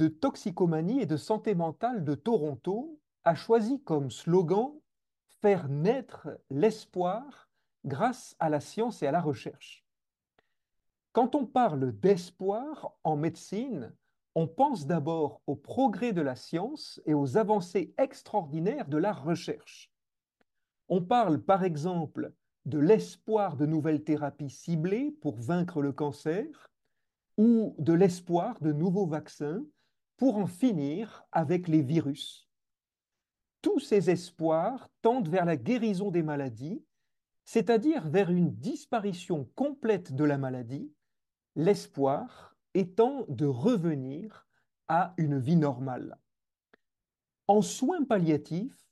de toxicomanie et de santé mentale de Toronto a choisi comme slogan Faire naître l'espoir grâce à la science et à la recherche. Quand on parle d'espoir en médecine, on pense d'abord au progrès de la science et aux avancées extraordinaires de la recherche. On parle par exemple de l'espoir de nouvelles thérapies ciblées pour vaincre le cancer ou de l'espoir de nouveaux vaccins pour en finir avec les virus. Tous ces espoirs tendent vers la guérison des maladies, c'est-à-dire vers une disparition complète de la maladie, l'espoir étant de revenir à une vie normale. En soins palliatifs,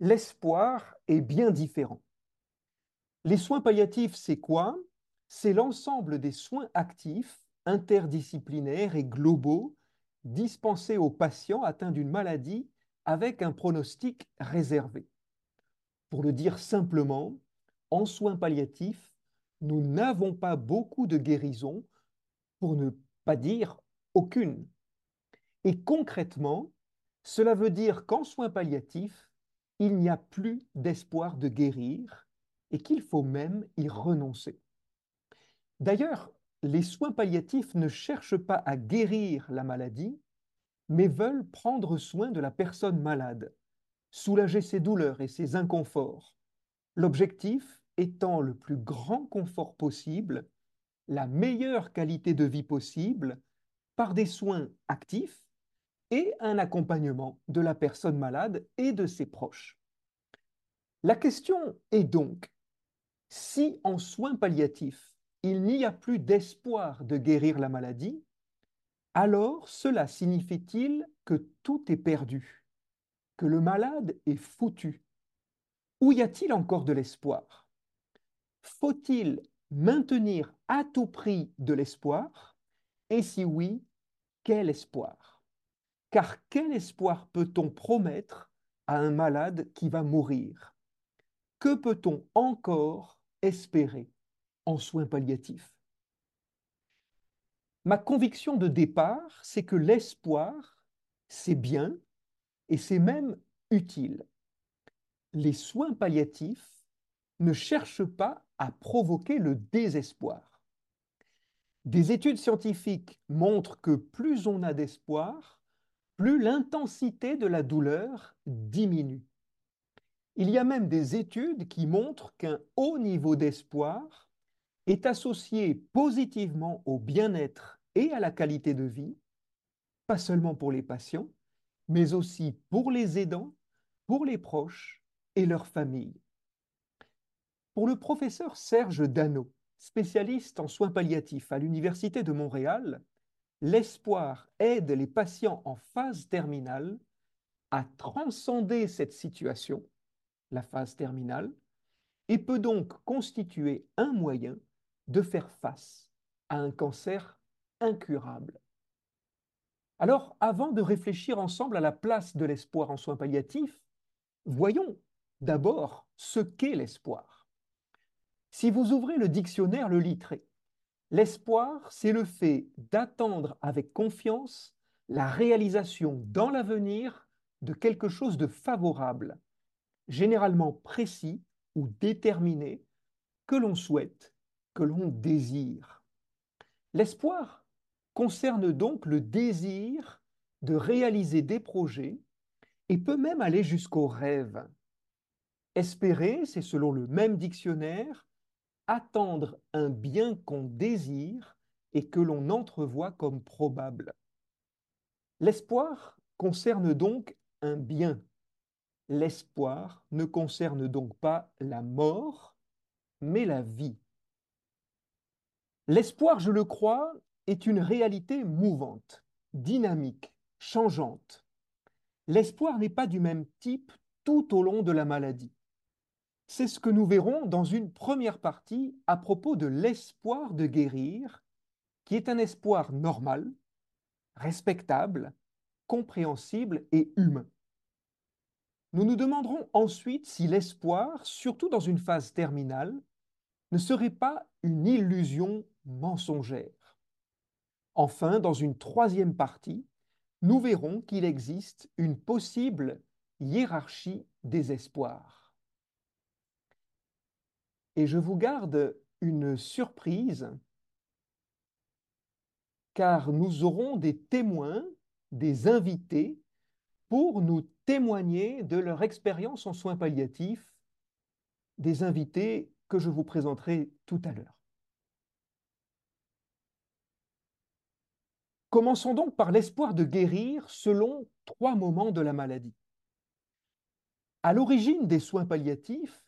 l'espoir est bien différent. Les soins palliatifs, c'est quoi? C'est l'ensemble des soins actifs, interdisciplinaires et globaux dispensés aux patients atteints d'une maladie avec un pronostic réservé. Pour le dire simplement, en soins palliatifs, nous n'avons pas beaucoup de guérisons, pour ne pas dire aucune. Et concrètement, cela veut dire qu'en soins palliatifs, il n'y a plus d'espoir de guérir et qu'il faut même y renoncer. D'ailleurs, les soins palliatifs ne cherchent pas à guérir la maladie, mais veulent prendre soin de la personne malade, soulager ses douleurs et ses inconforts, l'objectif étant le plus grand confort possible, la meilleure qualité de vie possible, par des soins actifs et un accompagnement de la personne malade et de ses proches. La question est donc, si en soins palliatifs, il n'y a plus d'espoir de guérir la maladie, alors cela signifie-t-il que tout est perdu, que le malade est foutu? Ou y a-t-il encore de l'espoir? Faut-il maintenir à tout prix de l'espoir? Et si oui, quel espoir? Car quel espoir peut-on promettre à un malade qui va mourir? Que peut-on encore espérer? Soins palliatifs. Ma conviction de départ, c'est que l'espoir, c'est bien et c'est même utile. Les soins palliatifs ne cherchent pas à provoquer le désespoir. Des études scientifiques montrent que plus on a d'espoir, plus l'intensité de la douleur diminue. Il y a même des études qui montrent qu'un haut niveau d'espoir est associé positivement au bien-être et à la qualité de vie, pas seulement pour les patients, mais aussi pour les aidants, pour les proches et leurs familles. Pour le professeur Serge Dano, spécialiste en soins palliatifs à l'Université de Montréal, l'espoir aide les patients en phase terminale à transcender cette situation la phase terminale, et peut donc constituer un moyen de faire face à un cancer incurable. Alors, avant de réfléchir ensemble à la place de l'espoir en soins palliatifs, voyons d'abord ce qu'est l'espoir. Si vous ouvrez le dictionnaire Le Littré, l'espoir, c'est le fait d'attendre avec confiance la réalisation dans l'avenir de quelque chose de favorable, généralement précis ou déterminé, que l'on souhaite, que l'on désire. L'espoir concerne donc le désir de réaliser des projets et peut même aller jusqu'au rêve. Espérer, c'est selon le même dictionnaire, attendre un bien qu'on désire et que l'on entrevoit comme probable. L'espoir concerne donc un bien, L'espoir ne concerne donc pas la mort, mais la vie. L'espoir, je le crois, est une réalité mouvante, dynamique, changeante. L'espoir n'est pas du même type tout au long de la maladie. C'est ce que nous verrons dans une première partie à propos de l'espoir de guérir, qui est un espoir normal, respectable, compréhensible et humain. Nous nous demanderons ensuite si l'espoir, surtout dans une phase terminale, ne serait pas une illusion mensongère. Enfin, dans une troisième partie, nous verrons qu'il existe une possible hiérarchie des espoirs. Et je vous garde une surprise, car nous aurons des témoins, des invités, pour nous témoigner de leur expérience en soins palliatifs, des invités que je vous présenterai tout à l'heure. Commençons donc par l'espoir de guérir selon trois moments de la maladie. À l'origine des soins palliatifs,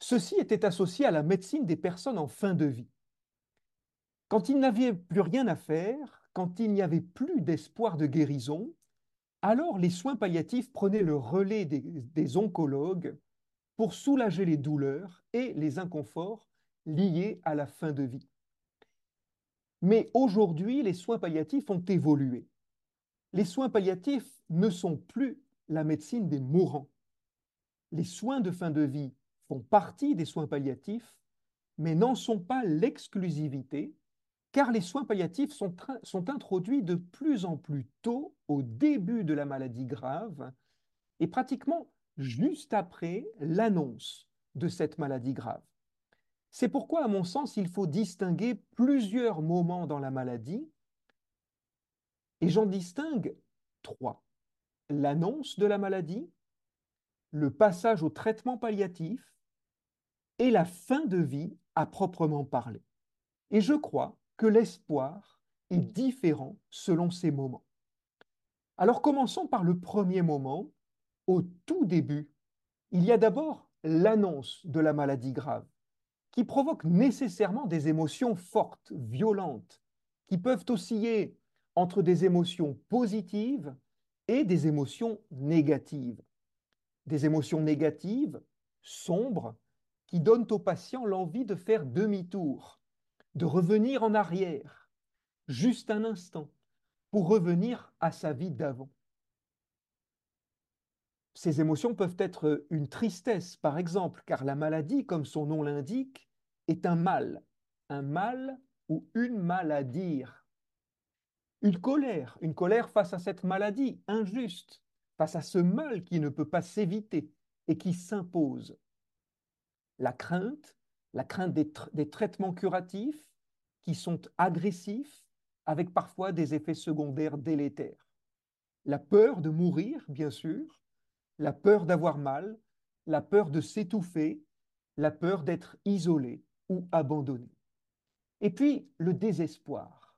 ceux-ci étaient associés à la médecine des personnes en fin de vie. Quand ils n'avaient plus rien à faire, quand il n'y avait plus d'espoir de guérison, alors les soins palliatifs prenaient le relais des, des, oncologues pour soulager les douleurs et les inconforts liés à la fin de vie. Mais aujourd'hui, les soins palliatifs ont évolué. Les soins palliatifs ne sont plus la médecine des mourants. Les soins de fin de vie font partie des soins palliatifs, mais n'en sont pas l'exclusivité, car les soins palliatifs sont, sont, introduits de plus en plus tôt au début de la maladie grave et pratiquement juste après l'annonce de cette maladie grave. C'est pourquoi, à mon sens, il faut distinguer plusieurs moments dans la maladie, et j'en distingue trois. L'annonce de la maladie, le passage au traitement palliatif et la fin de vie à proprement parler. Et je crois que l'espoir est différent selon ces moments. Alors commençons par le premier moment, au tout début. Il y a d'abord l'annonce de la maladie grave, qui provoque nécessairement des émotions fortes, violentes, qui peuvent osciller entre des émotions positives et des émotions négatives. Des émotions négatives, sombres, qui donnent au patient l'envie de faire demi-tour, de revenir en arrière, juste un instant, pour revenir à sa vie d'avant. Ces émotions peuvent être une tristesse, par exemple, car la maladie, comme son nom l'indique, est un mal, un mal ou une maladie. Une colère, une colère face à cette maladie injuste, face à ce mal qui ne peut pas s'éviter et qui s'impose la crainte, la crainte des, traitements curatifs qui sont agressifs avec parfois des effets secondaires délétères. La peur de mourir, bien sûr, la peur d'avoir mal, la peur de s'étouffer, la peur d'être isolé ou abandonné. Et puis le désespoir.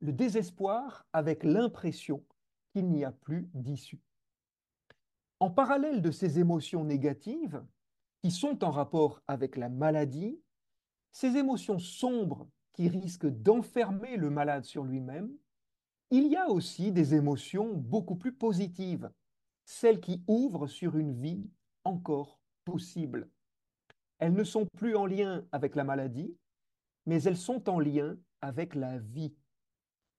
Le désespoir avec l'impression qu'il n'y a plus d'issue. En parallèle de ces émotions négatives, qui sont en rapport avec la maladie, ces émotions sombres qui risquent d'enfermer le malade sur lui-même, il y a aussi des émotions beaucoup plus positives, celles qui ouvrent sur une vie encore possible. Elles ne sont plus en lien avec la maladie, mais elles sont en lien avec la vie.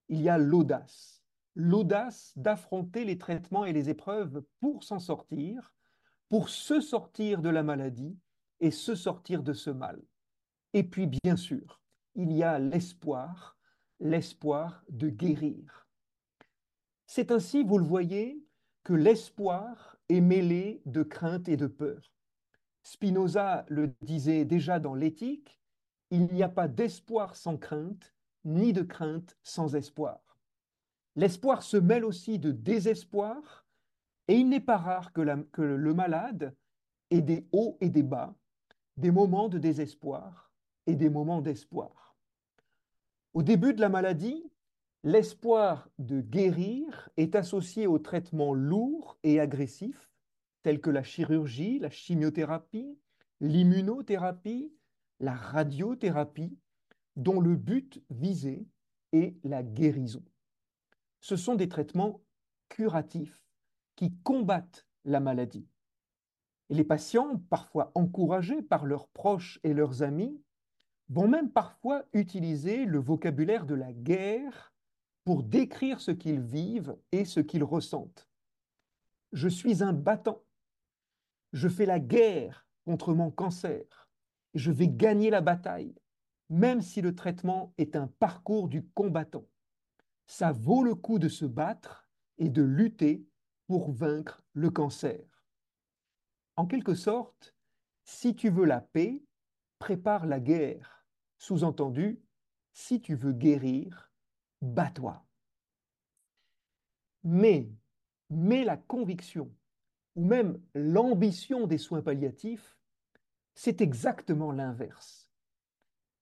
Il y a l'audace, l'audace d'affronter les traitements et les épreuves pour s'en sortir, pour se sortir de la maladie et se sortir de ce mal. Et puis, bien sûr, il y a l'espoir, l'espoir de guérir. C'est ainsi, vous le voyez, que l'espoir est mêlé de crainte et de peur. Spinoza le disait déjà dans l'éthique, il n'y a pas d'espoir sans crainte, ni de crainte sans espoir. L'espoir se mêle aussi de désespoir, et il n'est pas rare que, le malade ait des hauts et des bas, des moments de désespoir et des moments d'espoir. Au début de la maladie, l'espoir de guérir est associé aux traitements lourds et agressifs, tels que la chirurgie, la chimiothérapie, l'immunothérapie, la radiothérapie, dont le but visé est la guérison. Ce sont des traitements curatifs qui combattent la maladie. Les patients, parfois encouragés par leurs proches et leurs amis, vont même parfois utiliser le vocabulaire de la guerre pour décrire ce qu'ils vivent et ce qu'ils ressentent. Je suis un battant. Je fais la guerre contre mon cancer. Je vais gagner la bataille, même si le traitement est un parcours du combattant. ça vaut le coup de se battre et de lutter pour vaincre le cancer. En quelque sorte, si tu veux la paix, prépare la guerre. Sous-entendu, si tu veux guérir, bats-toi. Mais, mais la conviction ou même l'ambition des soins palliatifs, c'est exactement l'inverse.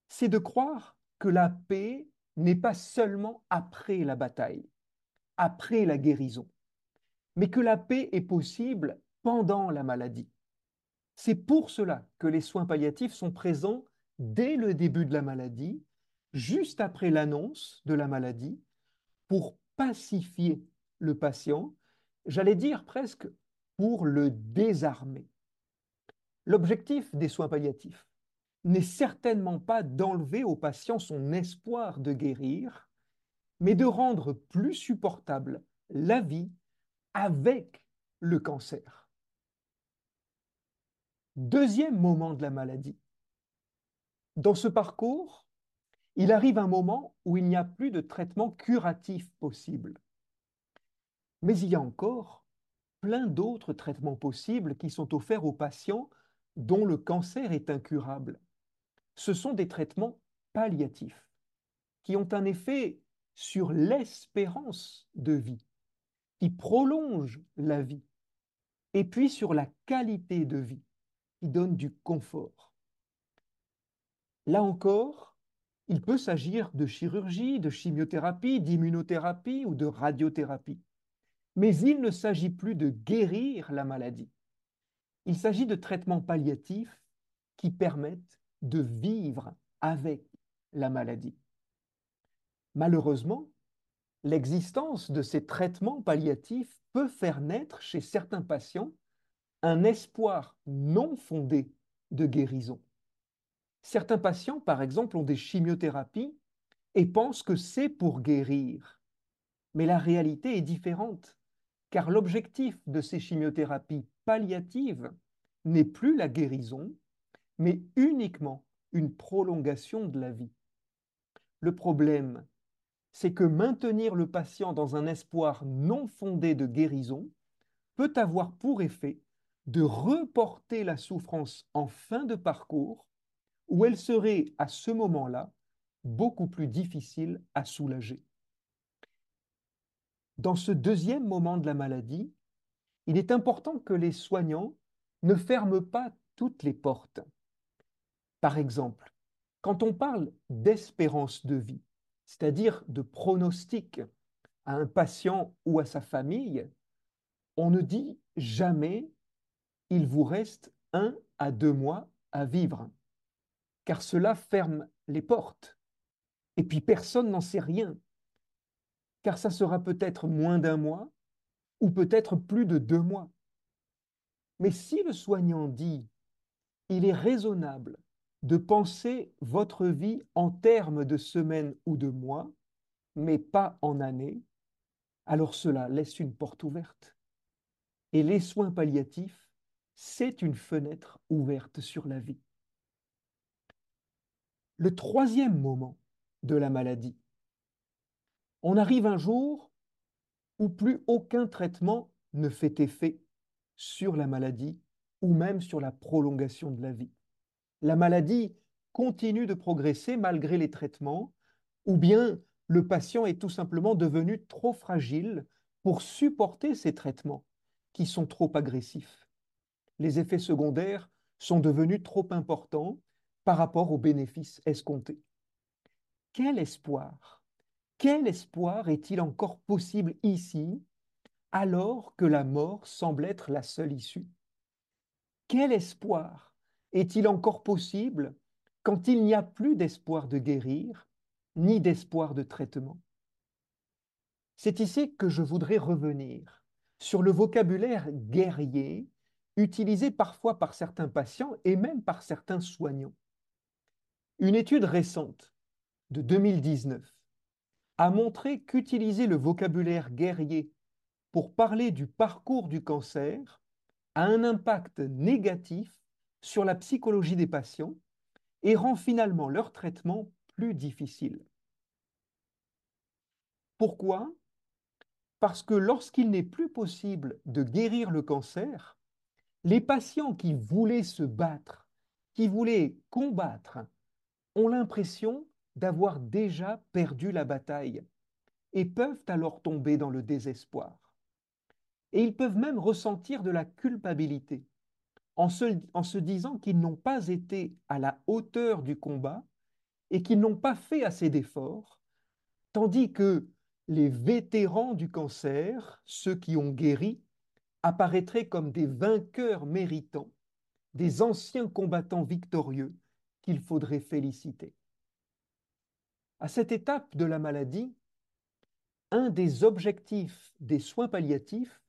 C'est de croire que la paix n'est pas seulement après la bataille, après la guérison, mais que la paix est possible pendant la maladie. C'est pour cela que les soins palliatifs sont présents dès le début de la maladie, juste après l'annonce de la maladie, pour pacifier le patient, j'allais dire presque pour le désarmer. L'objectif des soins palliatifs n'est certainement pas d'enlever au patient son espoir de guérir, mais de rendre plus supportable la vie avec le cancer. Deuxième moment de la maladie. Dans ce parcours, il arrive un moment où il n'y a plus de traitement curatif possible. Mais il y a encore plein d'autres traitements possibles qui sont offerts aux patients dont le cancer est incurable. Ce sont des traitements palliatifs qui ont un effet sur l'espérance de vie, qui prolongent la vie, et puis sur la qualité de vie, qui donne du confort. Là encore, il peut s'agir de chirurgie, de chimiothérapie, d'immunothérapie ou de radiothérapie. Mais il ne s'agit plus de guérir la maladie. Il s'agit de traitements palliatifs qui permettent de vivre avec la maladie. Malheureusement, l'existence de ces traitements palliatifs peut faire naître chez certains patients un espoir non fondé de guérison. Certains patients, par exemple, ont des chimiothérapies et pensent que c'est pour guérir. Mais la réalité est différente, car l'objectif de ces chimiothérapies palliatives n'est plus la guérison, mais uniquement une prolongation de la vie. Le problème, c'est que maintenir le patient dans un espoir non fondé de guérison peut avoir pour effet de reporter la souffrance en fin de parcours où elle serait à ce moment-là beaucoup plus difficile à soulager. Dans ce deuxième moment de la maladie, il est important que les soignants ne ferment pas toutes les portes. Par exemple, quand on parle d'espérance de vie, c'est-à-dire de pronostic à un patient ou à sa famille, on ne dit jamais il vous reste un à deux mois à vivre car cela ferme les portes. Et puis personne n'en sait rien, car ça sera peut-être moins d'un mois, ou peut-être plus de deux mois. Mais si le soignant dit, il est raisonnable de penser votre vie en termes de semaines ou de mois, mais pas en années, alors cela laisse une porte ouverte. Et les soins palliatifs, c'est une fenêtre ouverte sur la vie le troisième moment de la maladie. On arrive un jour où plus aucun traitement ne fait effet sur la maladie ou même sur la prolongation de la vie. La maladie continue de progresser malgré les traitements, ou bien le patient est tout simplement devenu trop fragile pour supporter ces traitements qui sont trop agressifs. Les effets secondaires sont devenus trop importants par rapport aux bénéfices escomptés. Quel espoir Quel espoir est-il encore possible ici alors que la mort semble être la seule issue? Quel espoir est-il encore possible quand il n'y a plus d'espoir de guérir ni d'espoir de traitement? C'est ici que je voudrais revenir sur le vocabulaire guerrier utilisé parfois par certains patients et même par certains soignants. Une étude récente de 2019 a montré qu'utiliser le vocabulaire guerrier pour parler du parcours du cancer a un impact négatif sur la psychologie des patients et rend finalement leur traitement plus difficile. Pourquoi? Parce que lorsqu'il n'est plus possible de guérir le cancer, les patients qui voulaient se battre, qui voulaient combattre, ont l'impression d'avoir déjà perdu la bataille et peuvent alors tomber dans le désespoir. Et ils peuvent même ressentir de la culpabilité en se, disant qu'ils n'ont pas été à la hauteur du combat et qu'ils n'ont pas fait assez d'efforts, tandis que les vétérans du cancer, ceux qui ont guéri, apparaîtraient comme des vainqueurs méritants, des anciens combattants victorieux qu'il faudrait féliciter. À cette étape de la maladie, un des objectifs des soins palliatifs,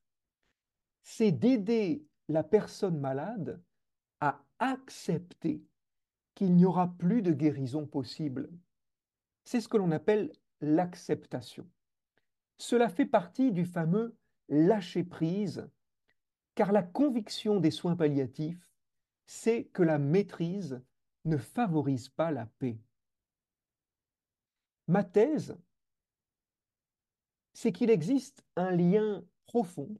c'est d'aider la personne malade à accepter qu'il n'y aura plus de guérison possible. C'est ce que l'on appelle l'acceptation. Cela fait partie du fameux lâcher-prise, car la conviction des soins palliatifs, c'est que la maîtrise ne favorise pas la paix. Ma thèse, c'est qu'il existe un lien profond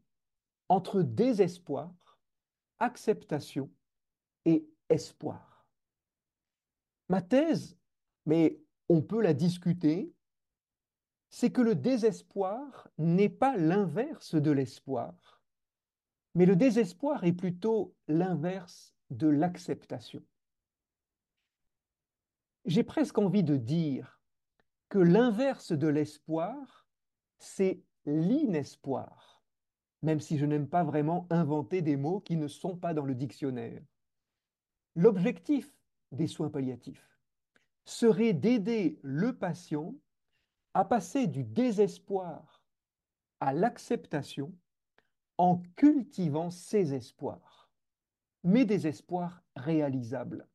entre désespoir acceptation et espoir. Ma thèse, mais on peut la discuter, c'est que le désespoir n'est pas l'inverse de l'espoir, mais le désespoir est plutôt l'inverse de l'acceptation. J'ai presque envie de dire que l'inverse de l'espoir, c'est l'inespoir même si je n'aime pas vraiment inventer des mots qui ne sont pas dans le dictionnaire. L'objectif des soins palliatifs serait d'aider le patient à passer du désespoir à l'acceptation en cultivant ses espoirs, mais des espoirs réalisables.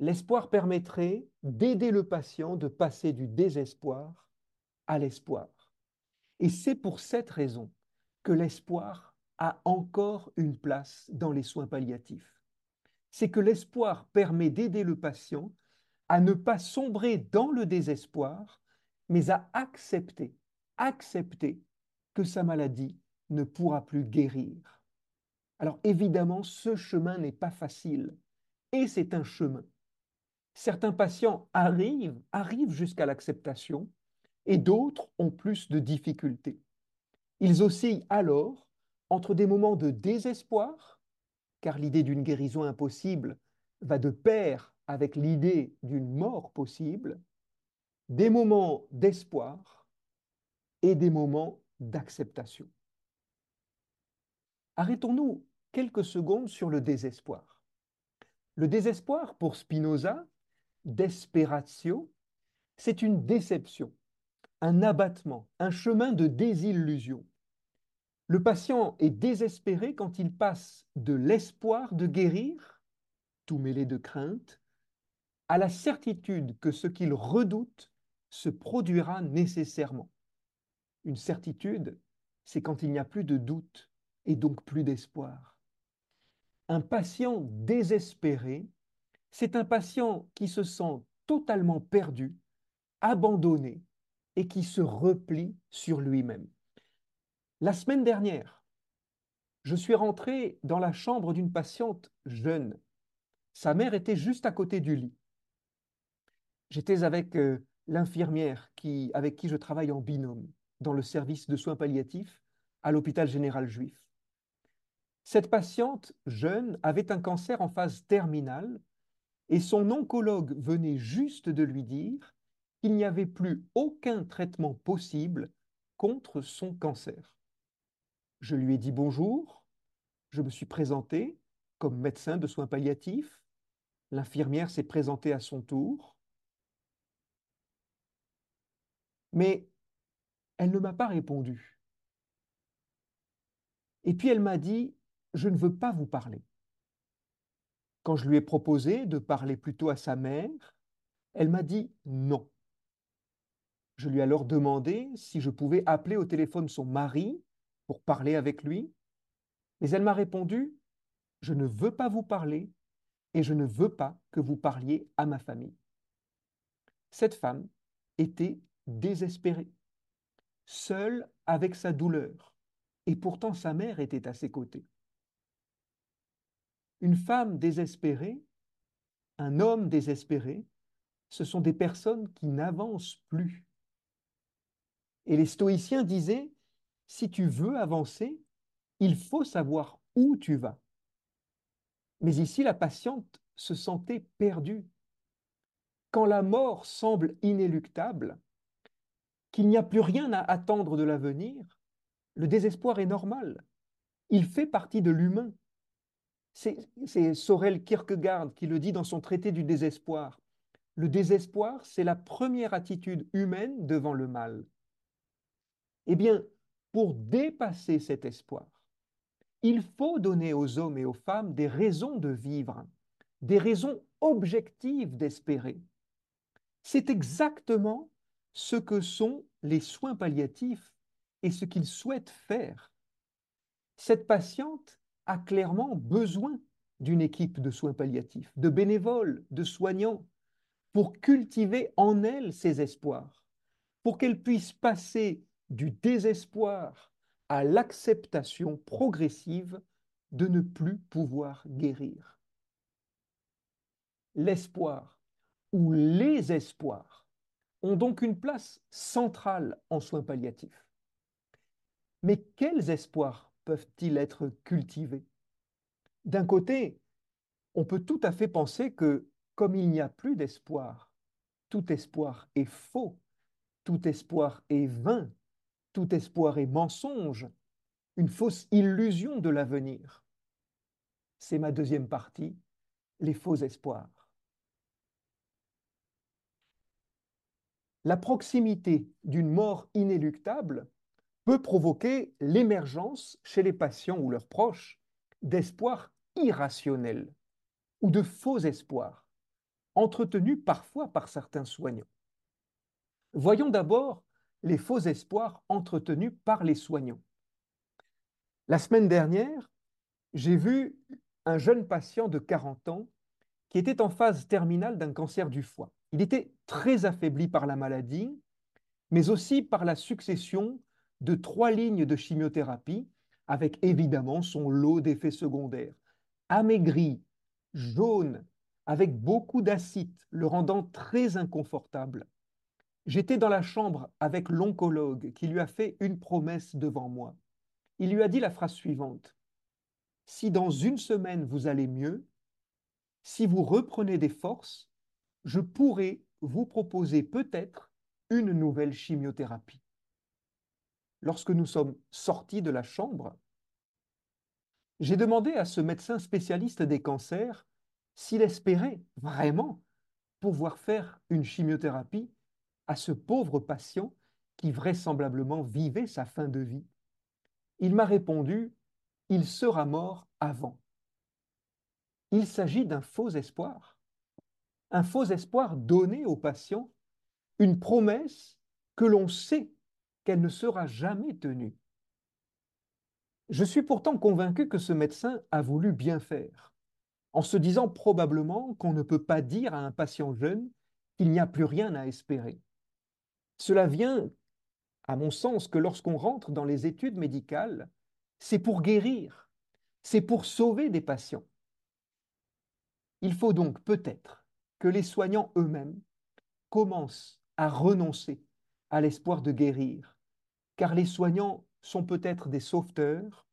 L'espoir permettrait d'aider le patient de passer du désespoir à l'espoir. Et c'est pour cette raison que l'espoir a encore une place dans les soins palliatifs. C'est que l'espoir permet d'aider le patient à ne pas sombrer dans le désespoir, mais à accepter, accepter que sa maladie ne pourra plus guérir. Alors évidemment, ce chemin n'est pas facile, et c'est un chemin. Certains patients arrivent, arrivent jusqu'à l'acceptation, et d'autres ont plus de difficultés. Ils oscillent alors entre des moments de désespoir, car l'idée d'une guérison impossible va de pair avec l'idée d'une mort possible, des moments d'espoir et des moments d'acceptation. Arrêtons-nous quelques secondes sur le désespoir. Le désespoir, pour Spinoza, desperatio, c'est une déception, un abattement, un chemin de désillusion. Le patient est désespéré quand il passe de l'espoir de guérir, tout mêlé de crainte, à la certitude que ce qu'il redoute se produira nécessairement. Une certitude, c'est quand il n'y a plus de doute et donc plus d'espoir. Un patient désespéré, c'est un patient qui se sent totalement perdu, abandonné, et qui se replie sur lui-même. La semaine dernière, je suis rentré dans la chambre d'une patiente jeune. Sa mère était juste à côté du lit. J'étais avec euh, l'infirmière qui, avec qui je travaille en binôme dans le service de soins palliatifs à l'hôpital général juif. Cette patiente jeune avait un cancer en phase terminale et son oncologue venait juste de lui dire qu'il n'y avait plus aucun traitement possible contre son cancer. Je lui ai dit bonjour, je me suis présenté comme médecin de soins palliatifs, l'infirmière s'est présentée à son tour, mais elle ne m'a pas répondu. Et puis elle m'a dit, je ne veux pas vous parler. Quand je lui ai proposé de parler plutôt à sa mère, elle m'a dit non. Je lui ai alors demandé si je pouvais appeler au téléphone son mari pour parler avec lui, mais elle m'a répondu, je ne veux pas vous parler et je ne veux pas que vous parliez à ma famille. Cette femme était désespéré, seul avec sa douleur, et pourtant sa mère était à ses côtés. Une femme désespérée, un homme désespéré, ce sont des personnes qui n'avancent plus. Et les stoïciens disaient, si tu veux avancer, il faut savoir où tu vas. Mais ici, la patiente se sentait perdue. Quand la mort semble inéluctable, qu'il n'y a plus rien à attendre de l'avenir, le désespoir est normal. Il fait partie de l'humain. C'est Sorel Kierkegaard qui le dit dans son traité du désespoir. Le désespoir, c'est la première attitude humaine devant le mal. Eh bien, pour dépasser cet espoir, il faut donner aux hommes et aux femmes des raisons de vivre, des raisons objectives d'espérer. C'est exactement ce que sont les soins palliatifs et ce qu'ils souhaitent faire. Cette patiente a clairement besoin d'une équipe de soins palliatifs, de bénévoles, de soignants, pour cultiver en elle ses espoirs, pour qu'elle puisse passer du désespoir à l'acceptation progressive de ne plus pouvoir guérir. L'espoir ou les espoirs ont donc une place centrale en soins palliatifs. Mais quels espoirs peuvent-ils être cultivés? D'un côté, on peut tout à fait penser que comme il n'y a plus d'espoir, tout espoir est faux, tout espoir est vain, tout espoir est mensonge, une fausse illusion de l'avenir. C'est ma deuxième partie, les faux espoirs. La proximité d'une mort inéluctable peut provoquer l'émergence chez les patients ou leurs proches d'espoirs irrationnels ou de faux espoirs, entretenus parfois par certains soignants. Voyons d'abord les faux espoirs entretenus par les soignants. La semaine dernière, j'ai vu un jeune patient de 40 ans qui était en phase terminale d'un cancer du foie. Il était très affaibli par la maladie, mais aussi par la succession de trois lignes de chimiothérapie, avec évidemment son lot d'effets secondaires. Amaigri, jaune, avec beaucoup d'acide, le rendant très inconfortable. J'étais dans la chambre avec l'oncologue qui lui a fait une promesse devant moi. Il lui a dit la phrase suivante. Si dans une semaine vous allez mieux, si vous reprenez des forces, je pourrais vous proposer peut-être une nouvelle chimiothérapie. Lorsque nous sommes sortis de la chambre, j'ai demandé à ce médecin spécialiste des cancers s'il espérait vraiment pouvoir faire une chimiothérapie à ce pauvre patient qui vraisemblablement vivait sa fin de vie. Il m'a répondu, il sera mort avant. Il s'agit d'un faux espoir un faux espoir donné au patient, une promesse que l'on sait qu'elle ne sera jamais tenue. Je suis pourtant convaincu que ce médecin a voulu bien faire, en se disant probablement qu'on ne peut pas dire à un patient jeune qu'il n'y a plus rien à espérer. Cela vient, à mon sens, que lorsqu'on rentre dans les études médicales, c'est pour guérir, c'est pour sauver des patients. Il faut donc peut-être que les soignants eux-mêmes commencent à renoncer à l'espoir de guérir, car les soignants sont peut-être des sauveteurs,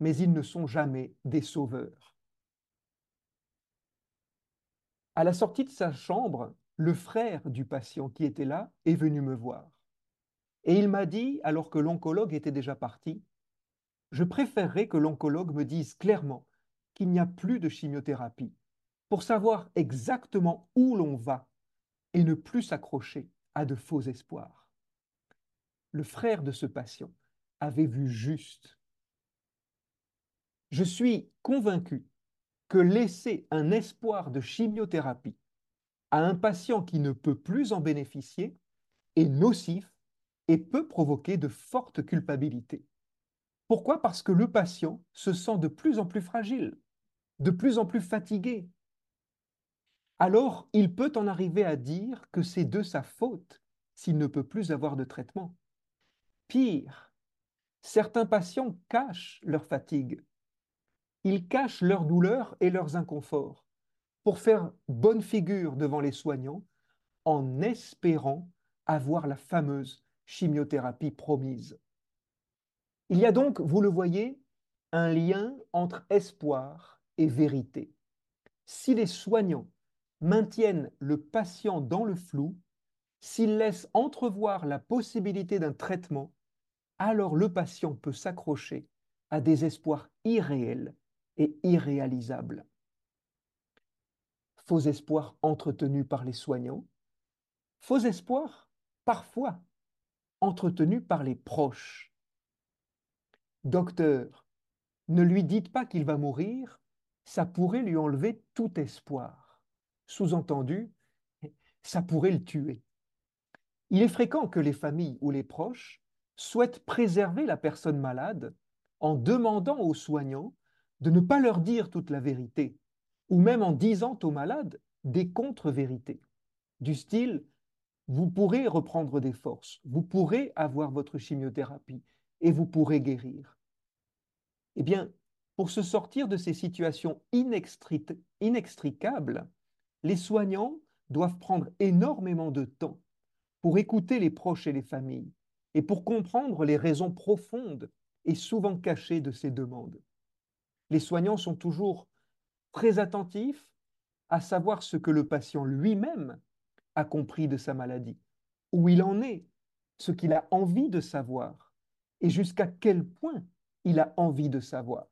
mais ils ne sont jamais des sauveurs. À la sortie de sa chambre, le frère du patient qui était là est venu me voir. Et il m'a dit, alors que l'oncologue était déjà parti, je préférerais que l'oncologue me dise clairement qu'il n'y a plus de chimiothérapie, pour savoir exactement où l'on va et ne plus s'accrocher à de faux espoirs. Le frère de ce patient avait vu juste. Je suis convaincu que laisser un espoir de chimiothérapie à un patient qui ne peut plus en bénéficier est nocif et peut provoquer de fortes culpabilités. Pourquoi? Parce que le patient se sent de plus en plus fragile, de plus en plus fatigué, alors il peut en arriver à dire que c'est de sa faute s'il ne peut plus avoir de traitement. Pire, certains patients cachent leur fatigue. Ils cachent leur douleur et leurs inconforts pour faire bonne figure devant les soignants en espérant avoir la fameuse chimiothérapie promise. Il y a donc, vous le voyez, un lien entre espoir et vérité. Si les soignants maintiennent le patient dans le flou, s'ils laissent entrevoir la possibilité d'un traitement, alors le patient peut s'accrocher à des espoirs irréels et irréalisables. Faux espoirs entretenus par les soignants, faux espoirs parfois entretenus par les proches. Docteur, ne lui dites pas qu'il va mourir, ça pourrait lui enlever tout espoir. Sous-entendu, ça pourrait le tuer. Il est fréquent que les familles ou les proches souhaitent préserver la personne malade en demandant aux soignants de ne pas leur dire toute la vérité, ou même en disant aux malades des contre-vérités, du style vous pourrez reprendre des forces, vous pourrez avoir votre chimiothérapie et vous pourrez guérir. Eh bien, pour se sortir de ces situations inextricables, les soignants doivent prendre énormément de temps pour écouter les proches et les familles et pour comprendre les raisons profondes et souvent cachées de ces demandes. Les soignants sont toujours très attentifs à savoir ce que le patient lui-même a compris de sa maladie, où il en est, ce qu'il a envie de savoir et jusqu'à quel point il a envie de savoir.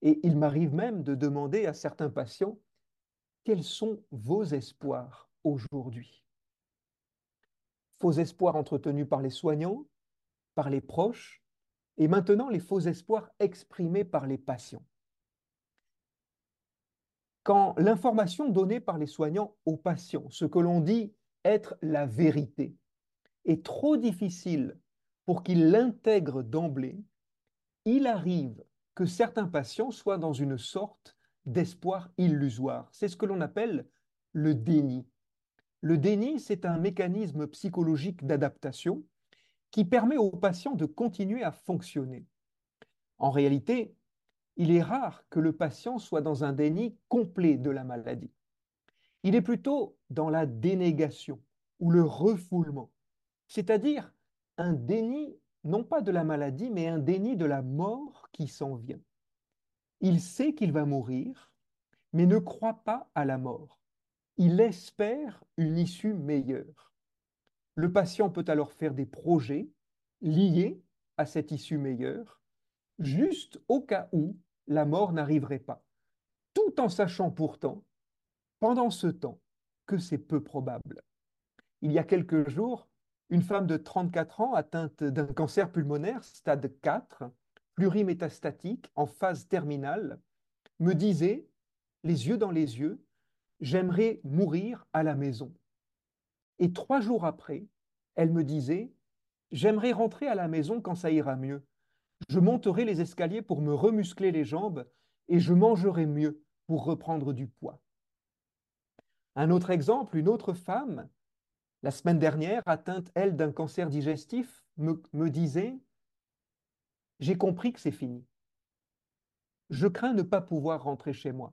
Et il m'arrive même de demander à certains patients quels sont vos espoirs aujourd'hui Faux espoirs entretenus par les soignants, par les proches, et maintenant les faux espoirs exprimés par les patients. Quand l'information donnée par les soignants aux patients, ce que l'on dit être la vérité, est trop difficile pour qu'ils l'intègrent d'emblée, il arrive que certains patients soient dans une sorte d'espoir illusoire. C'est ce que l'on appelle le déni. Le déni, c'est un mécanisme psychologique d'adaptation qui permet aux patients de continuer à fonctionner. En réalité, il est rare que le patient soit dans un déni complet de la maladie. Il est plutôt dans la dénégation ou le refoulement, c'est-à-dire un déni non pas de la maladie, mais un déni de la mort qui s'en vient. Il sait qu'il va mourir, mais ne croit pas à la mort. Il espère une issue meilleure. Le patient peut alors faire des projets liés à cette issue meilleure, juste au cas où la mort n'arriverait pas, tout en sachant pourtant, pendant ce temps, que c'est peu probable. Il y a quelques jours, une femme de 34 ans atteinte d'un cancer pulmonaire stade 4, plurimétastatique, en phase terminale, me disait, les yeux dans les yeux, j'aimerais mourir à la maison. Et trois jours après, elle me disait, j'aimerais rentrer à la maison quand ça ira mieux. Je monterai les escaliers pour me remuscler les jambes et je mangerai mieux pour reprendre du poids. Un autre exemple, une autre femme la semaine dernière, atteinte, elle, d'un cancer digestif, me, me disait, j'ai compris que c'est fini. Je crains ne pas pouvoir rentrer chez moi.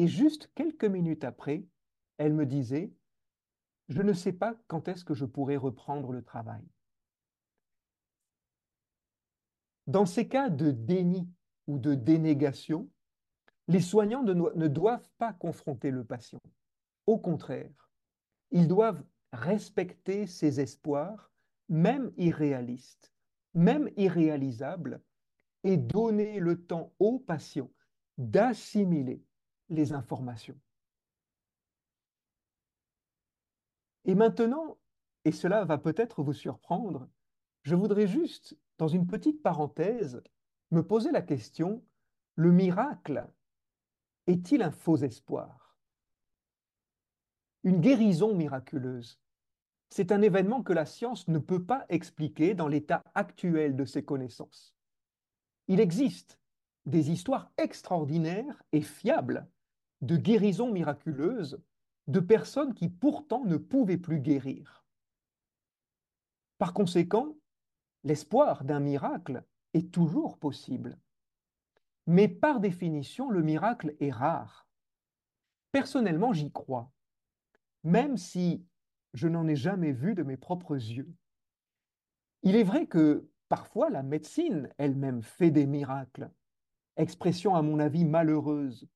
Et juste quelques minutes après, elle me disait, je ne sais pas quand est-ce que je pourrai reprendre le travail. Dans ces cas de déni ou de dénégation, les soignants ne doivent pas confronter le patient. Au contraire, ils doivent respecter ses espoirs, même irréalistes, même irréalisables, et donner le temps aux patients d'assimiler les informations. Et maintenant, et cela va peut-être vous surprendre, je voudrais juste, dans une petite parenthèse, me poser la question, le miracle est-il un faux espoir? Une guérison miraculeuse. C'est un événement que la science ne peut pas expliquer dans l'état actuel de ses connaissances. Il existe des histoires extraordinaires et fiables de guérisons miraculeuses de personnes qui pourtant ne pouvaient plus guérir. Par conséquent, l'espoir d'un miracle est toujours possible. Mais par définition, le miracle est rare. Personnellement, j'y crois, même si je n'en ai jamais vu de mes propres yeux. Il est vrai que parfois la médecine elle-même fait des miracles, expression à mon avis malheureuse,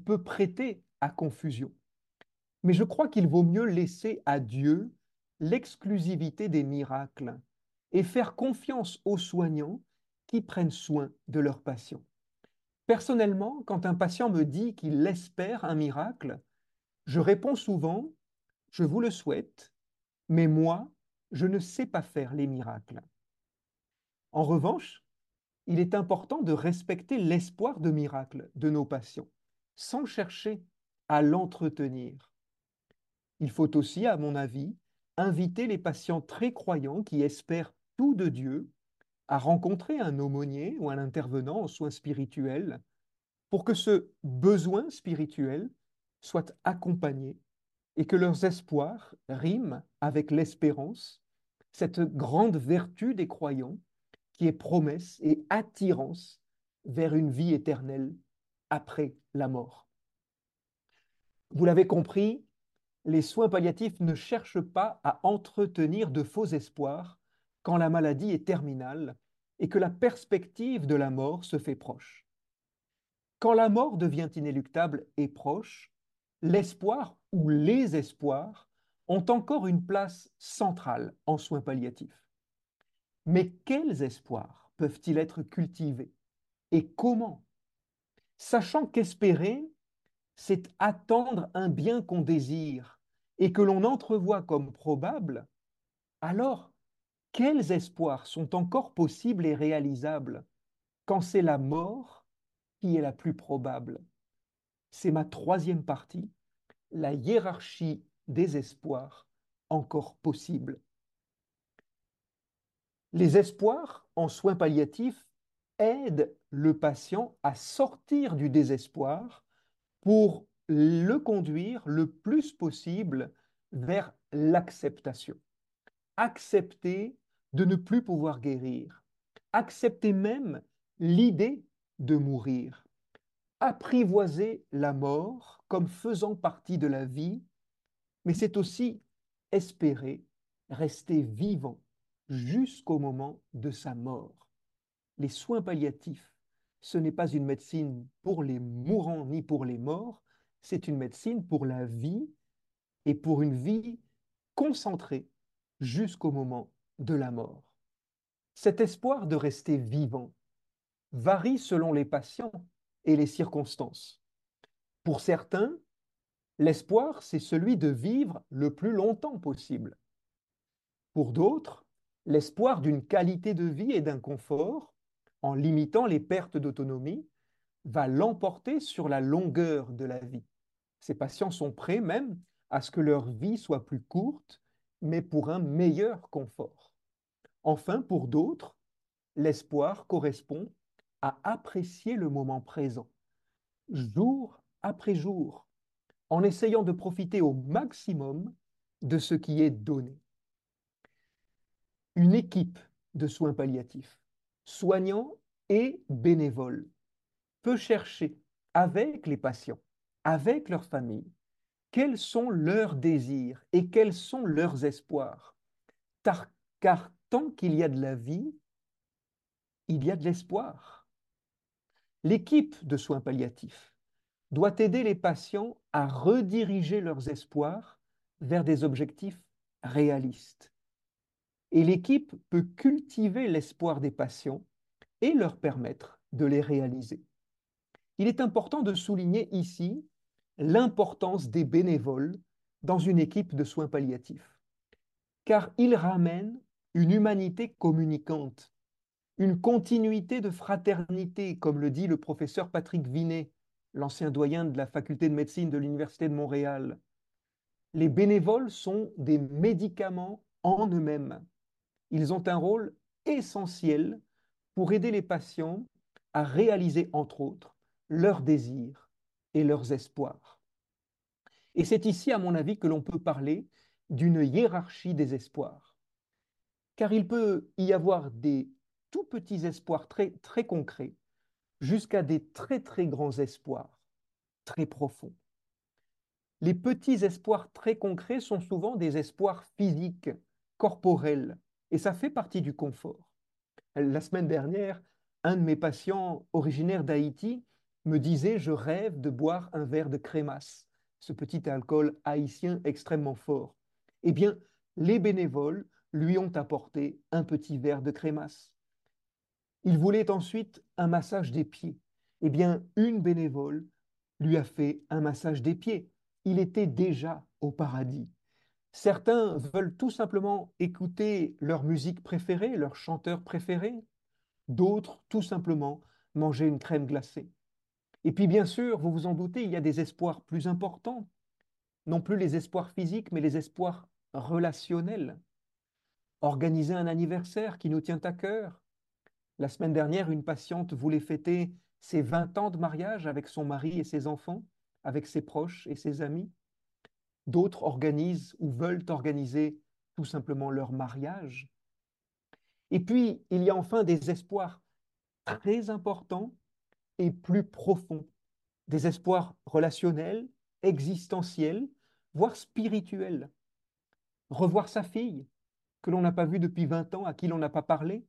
peut prêter à confusion. Mais je crois qu'il vaut mieux laisser à Dieu l'exclusivité des miracles et faire confiance aux soignants qui prennent soin de leurs patients. Personnellement, quand un patient me dit qu'il espère un miracle, je réponds souvent, je vous le souhaite, mais moi, je ne sais pas faire les miracles. En revanche, il est important de respecter l'espoir de miracle de nos patients, sans chercher à l'entretenir. Il faut aussi, à mon avis, inviter les patients très croyants qui espèrent tout de Dieu à rencontrer un aumônier ou un intervenant en soins spirituels pour que ce besoin spirituel soit accompagné et que leurs espoirs riment avec l'espérance, cette grande vertu des croyants qui est promesse et attirance vers une vie éternelle après la mort. Vous l'avez compris, les soins palliatifs ne cherchent pas à entretenir de faux espoirs quand la maladie est terminale et que la perspective de la mort se fait proche. Quand la mort devient inéluctable et proche, l'espoir ou les espoirs ont encore une place centrale en soins palliatifs. Mais quels espoirs peuvent-ils être cultivés et comment Sachant qu'espérer c'est attendre un bien qu'on désire et que l'on entrevoit comme probable, alors quels espoirs sont encore possibles et réalisables quand c'est la mort qui est la plus probable? C'est ma troisième partie, la hiérarchie des espoirs encore possibles. Les espoirs en soins palliatifs aident le patient à sortir du désespoir pour le conduire le plus possible vers l'acceptation. Accepter de ne plus pouvoir guérir. Accepter même l'idée de mourir. Apprivoiser la mort comme faisant partie de la vie, mais c'est aussi espérer rester vivant jusqu'au moment de sa mort. Les soins palliatifs ce n'est pas une médecine pour les mourants ni pour les morts, c'est une médecine pour la vie et pour une vie concentrée jusqu'au moment de la mort. Cet espoir de rester vivant varie selon les patients et les circonstances. Pour certains, l'espoir, c'est celui de vivre le plus longtemps possible. Pour d'autres, l'espoir d'une qualité de vie et d'un confort en limitant les pertes d'autonomie, va l'emporter sur la longueur de la vie. Ces patients sont prêts même à ce que leur vie soit plus courte, mais pour un meilleur confort. Enfin, pour d'autres, l'espoir correspond à apprécier le moment présent, jour après jour, en essayant de profiter au maximum de ce qui est donné. Une équipe de soins palliatifs soignant et bénévole, peut chercher avec les patients, avec leur famille, quels sont leurs désirs et quels sont leurs espoirs. Car tant qu'il y a de la vie, il y a de l'espoir. L'équipe de soins palliatifs doit aider les patients à rediriger leurs espoirs vers des objectifs réalistes et l'équipe peut cultiver l'espoir des patients et leur permettre de les réaliser. Il est important de souligner ici l'importance des bénévoles dans une équipe de soins palliatifs, car ils ramènent une humanité communicante, une continuité de fraternité, comme le dit le professeur Patrick Vinet, l'ancien doyen de la faculté de médecine de l'Université de Montréal. Les bénévoles sont des médicaments en eux-mêmes. Ils ont un rôle essentiel pour aider les patients à réaliser, entre autres, leurs désirs et leurs espoirs. Et c'est ici, à mon avis, que l'on peut parler d'une hiérarchie des espoirs. car il peut y avoir des tout petits espoirs très, très concrets jusqu'à des très très grands espoirs, très profonds. Les petits espoirs très concrets sont souvent des espoirs physiques, corporels, et ça fait partie du confort. La semaine dernière, un de mes patients originaire d'Haïti me disait Je rêve de boire un verre de crémasse, ce petit alcool haïtien extrêmement fort. Eh bien, les bénévoles lui ont apporté un petit verre de crémasse. Il voulait ensuite un massage des pieds. Eh bien, une bénévole lui a fait un massage des pieds. Il était déjà au paradis. Certains veulent tout simplement écouter leur musique préférée, leur chanteur préféré. D'autres, tout simplement, manger une crème glacée. Et puis, bien sûr, vous vous en doutez, il y a des espoirs plus importants. Non plus les espoirs physiques, mais les espoirs relationnels. Organiser un anniversaire qui nous tient à cœur. La semaine dernière, une patiente voulait fêter ses 20 ans de mariage avec son mari et ses enfants, avec ses proches et ses amis. D'autres organisent ou veulent organiser tout simplement leur mariage. Et puis, il y a enfin des espoirs très importants et plus profonds, des espoirs relationnels, existentiels, voire spirituels. Revoir sa fille, que l'on n'a pas vue depuis 20 ans, à qui l'on n'a pas parlé,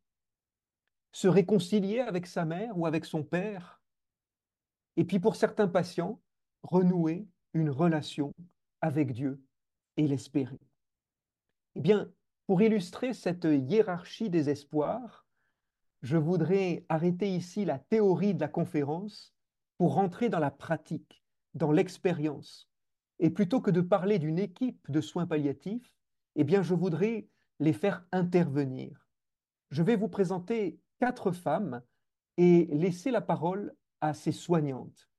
se réconcilier avec sa mère ou avec son père, et puis pour certains patients, renouer une relation avec Dieu et l'espérer. Eh bien, pour illustrer cette hiérarchie des espoirs, je voudrais arrêter ici la théorie de la conférence pour rentrer dans la pratique, dans l'expérience. Et plutôt que de parler d'une équipe de soins palliatifs, eh bien, je voudrais les faire intervenir. Je vais vous présenter quatre femmes et laisser la parole à ces soignantes.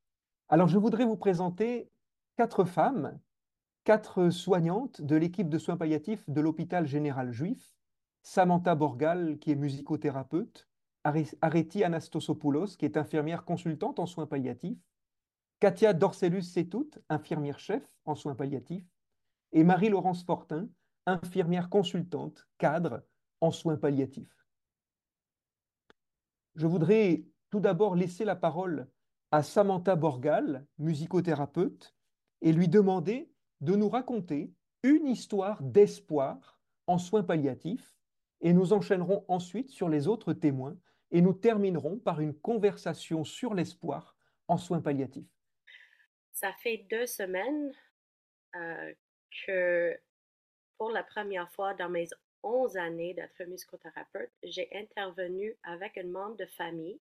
Alors, je voudrais vous présenter quatre femmes, quatre soignantes de l'équipe de soins palliatifs de l'hôpital général juif, Samantha Borgal, qui est musicothérapeute, Areti Anastosopoulos, qui est infirmière consultante en soins palliatifs, Katia Dorcelus-Setout, infirmière-chef en soins palliatifs, et Marie-Laurence Fortin, infirmière consultante, cadre en soins palliatifs. Je voudrais tout d'abord laisser la parole à Samantha Borgal, musicothérapeute, et lui demander de nous raconter une histoire d'espoir en soins palliatifs, et nous enchaînerons ensuite sur les autres témoins et nous terminerons par une conversation sur l'espoir en soins palliatifs. Ça fait deux semaines euh, que pour la première fois dans mes 11 années d'être musicothérapeute, j'ai intervenu avec un membre de famille.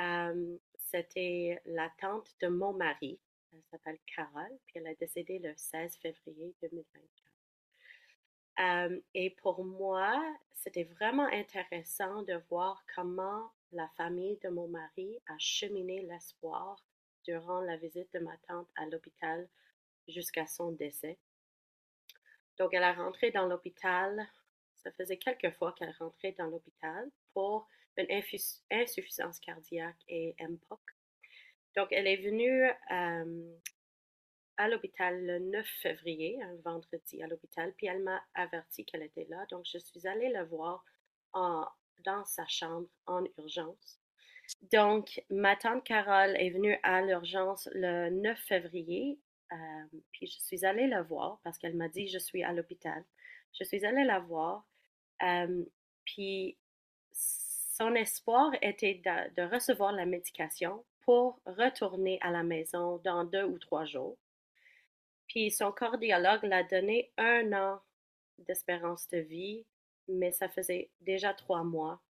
Euh, c'était la tante de mon mari. Elle s'appelle Carole, puis elle a décédé le 16 février 2024. Euh, et pour moi, c'était vraiment intéressant de voir comment la famille de mon mari a cheminé l'espoir durant la visite de ma tante à l'hôpital jusqu'à son décès. Donc, elle a rentré dans l'hôpital. Ça faisait quelques fois qu'elle rentrait dans l'hôpital pour une insuffisance cardiaque et MPOC. Donc, elle est venue à l'hôpital le 9 février, un vendredi à l'hôpital, puis elle m'a averti qu'elle était là. Donc, je suis allée la voir dans sa chambre en urgence. Donc, ma tante Carole est venue à l'urgence le 9 février, puis je suis allée la voir parce qu'elle m'a dit je suis à l'hôpital. Je suis allée la voir, puis son espoir était de recevoir la médication pour retourner à la maison dans deux ou trois jours. Puis son cardiologue l'a donné un an d'espérance de vie, mais ça faisait déjà trois mois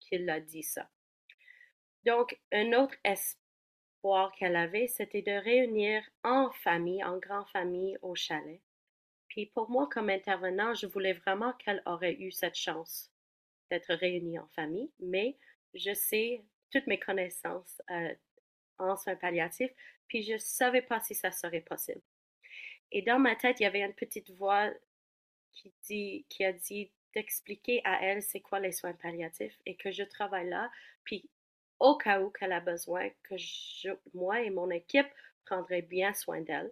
qu'il a dit ça. Donc, un autre espoir qu'elle avait, c'était de réunir en famille, en grande famille, au chalet. Puis pour moi, comme intervenant, je voulais vraiment qu'elle aurait eu cette chance d'être réunie en famille, mais je sais toutes mes connaissances euh, en soins palliatifs, puis je ne savais pas si ça serait possible. Et dans ma tête, il y avait une petite voix qui, dit, qui a dit d'expliquer à elle c'est quoi les soins palliatifs et que je travaille là. Puis au cas où qu'elle a besoin, que moi et mon équipe prendraient bien soin d'elle.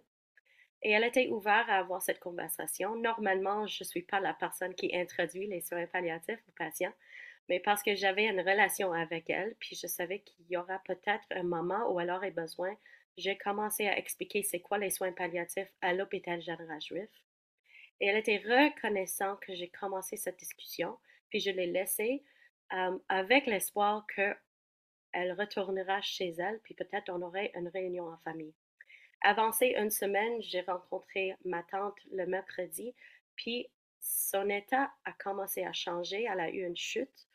Et elle était ouverte à avoir cette conversation. Normalement, je ne suis pas la personne qui introduit les soins palliatifs aux patients, mais parce que j'avais une relation avec elle, puis je savais qu'il y aura peut-être un moment où elle aurait besoin, j'ai commencé à expliquer c'est quoi les soins palliatifs à l'hôpital général juif. Et elle était reconnaissante que j'ai commencé cette discussion, puis je l'ai laissée euh, avec l'espoir qu'elle retournera chez elle, puis peut-être on aurait une réunion en famille. Avancé une semaine, j'ai rencontré ma tante le mercredi, puis son état a commencé à changer. Elle a eu une chute.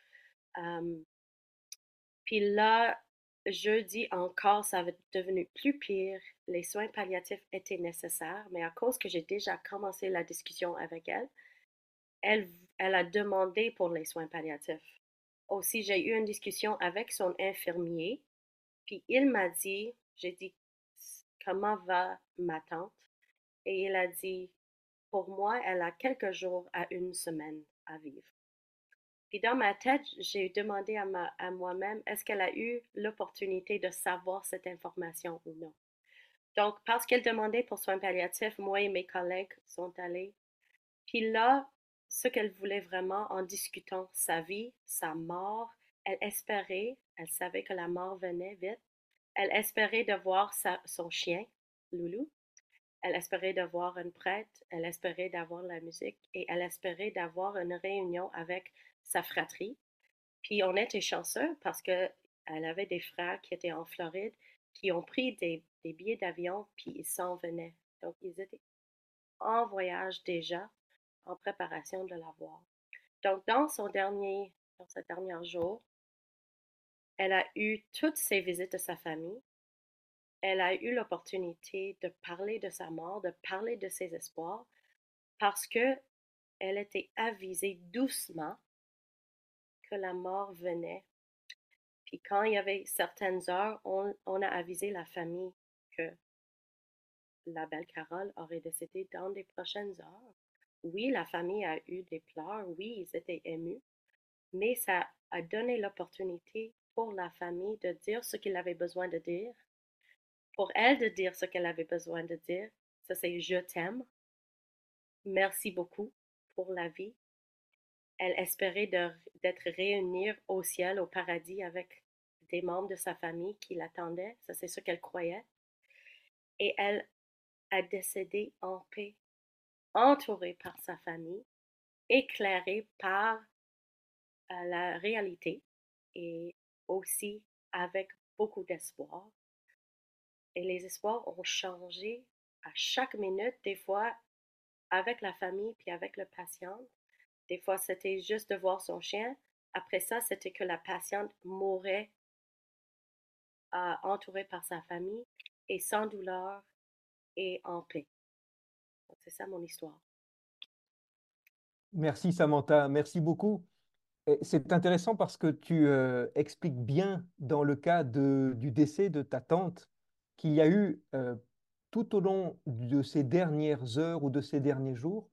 Puis là, jeudi encore, ça avait devenu plus pire. Les soins palliatifs étaient nécessaires, mais à cause que j'ai déjà commencé la discussion avec elle, elle, elle a demandé pour les soins palliatifs. Aussi, j'ai eu une discussion avec son infirmier, puis il m'a dit, j'ai dit, comment va ma tante? Et il a dit, pour moi, elle a quelques jours à une semaine à vivre. Puis dans ma tête, j'ai demandé à, à moi-même, est-ce qu'elle a eu l'opportunité de savoir cette information ou non? Donc, parce qu'elle demandait pour soins palliatifs, moi et mes collègues sont allés. Puis là, ce qu'elle voulait vraiment en discutant sa vie, sa mort, elle espérait, elle savait que la mort venait vite, elle espérait de voir son chien, Loulou. Elle espérait de voir une prêtre, elle espérait d'avoir la musique et elle espérait d'avoir une réunion avec sa fratrie. Puis on était chanceux parce qu'elle avait des frères qui étaient en Floride qui ont pris des, billets d'avion puis ils s'en venaient. Donc ils étaient en voyage déjà en préparation de la voir. Donc dans son dernier, dans ce dernier jour, elle a eu toutes ses visites de sa famille. Elle a eu l'opportunité de parler de sa mort, de parler de ses espoirs, parce que elle était avisée doucement que la mort venait. Puis quand il y avait certaines heures, on, a avisé la famille que la belle Carole aurait décédé dans les prochaines heures. Oui, la famille a eu des pleurs, oui, ils étaient émus, mais ça a donné l'opportunité pour la famille de dire ce qu'il avait besoin de dire, pour elle de dire ce qu'elle avait besoin de dire. Ça, c'est je t'aime. Merci beaucoup pour la vie. Elle espérait d'être réunie au ciel, au paradis, avec des membres de sa famille qui l'attendaient. Ça, c'est ce qu'elle croyait. Et elle a décédé en paix, entourée par sa famille, éclairée par euh, la réalité et aussi avec beaucoup d'espoir. Et les espoirs ont changé à chaque minute, des fois avec la famille puis avec le patient. Des fois, c'était juste de voir son chien. Après ça, c'était que la patiente mourait euh, entourée par sa famille et sans douleur et en paix. C'est ça mon histoire. Merci Samantha, merci beaucoup. C'est intéressant parce que tu euh, expliques bien dans le cas du décès de ta tante qu'il y a eu euh, tout au long de ces dernières heures ou de ces derniers jours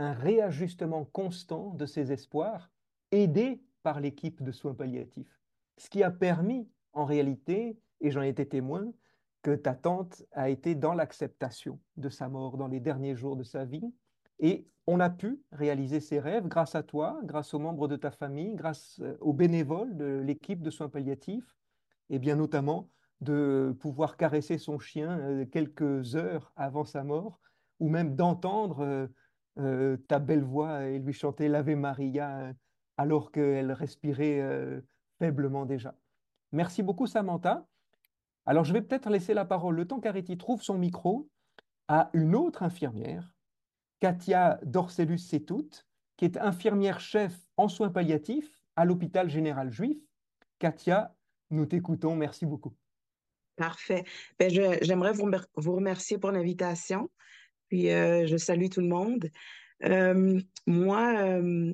un réajustement constant de ses espoirs, aidé par l'équipe de soins palliatifs. Ce qui a permis, en réalité, et j'en ai été témoin, que ta tante a été dans l'acceptation de sa mort dans les derniers jours de sa vie et on a pu réaliser ses rêves grâce à toi, grâce aux membres de ta famille, grâce euh, aux bénévoles de l'équipe de soins palliatifs, et bien notamment de pouvoir caresser son chien euh, quelques heures avant sa mort, ou même d'entendre euh, ta belle voix et lui chanter l'Ave Maria alors qu'elle respirait faiblement déjà. Merci beaucoup Samantha. Alors je vais peut-être laisser la parole, le temps qu'Ariti trouve son micro, à une autre infirmière Katia Dorcelus-Sétout, qui est infirmière-chef en soins palliatifs à l'hôpital général juif. Katia, nous t'écoutons. Merci beaucoup. Parfait. Ben, j'aimerais vous, vous, remercier pour l'invitation. Puis euh, je salue tout le monde. Euh, moi, euh,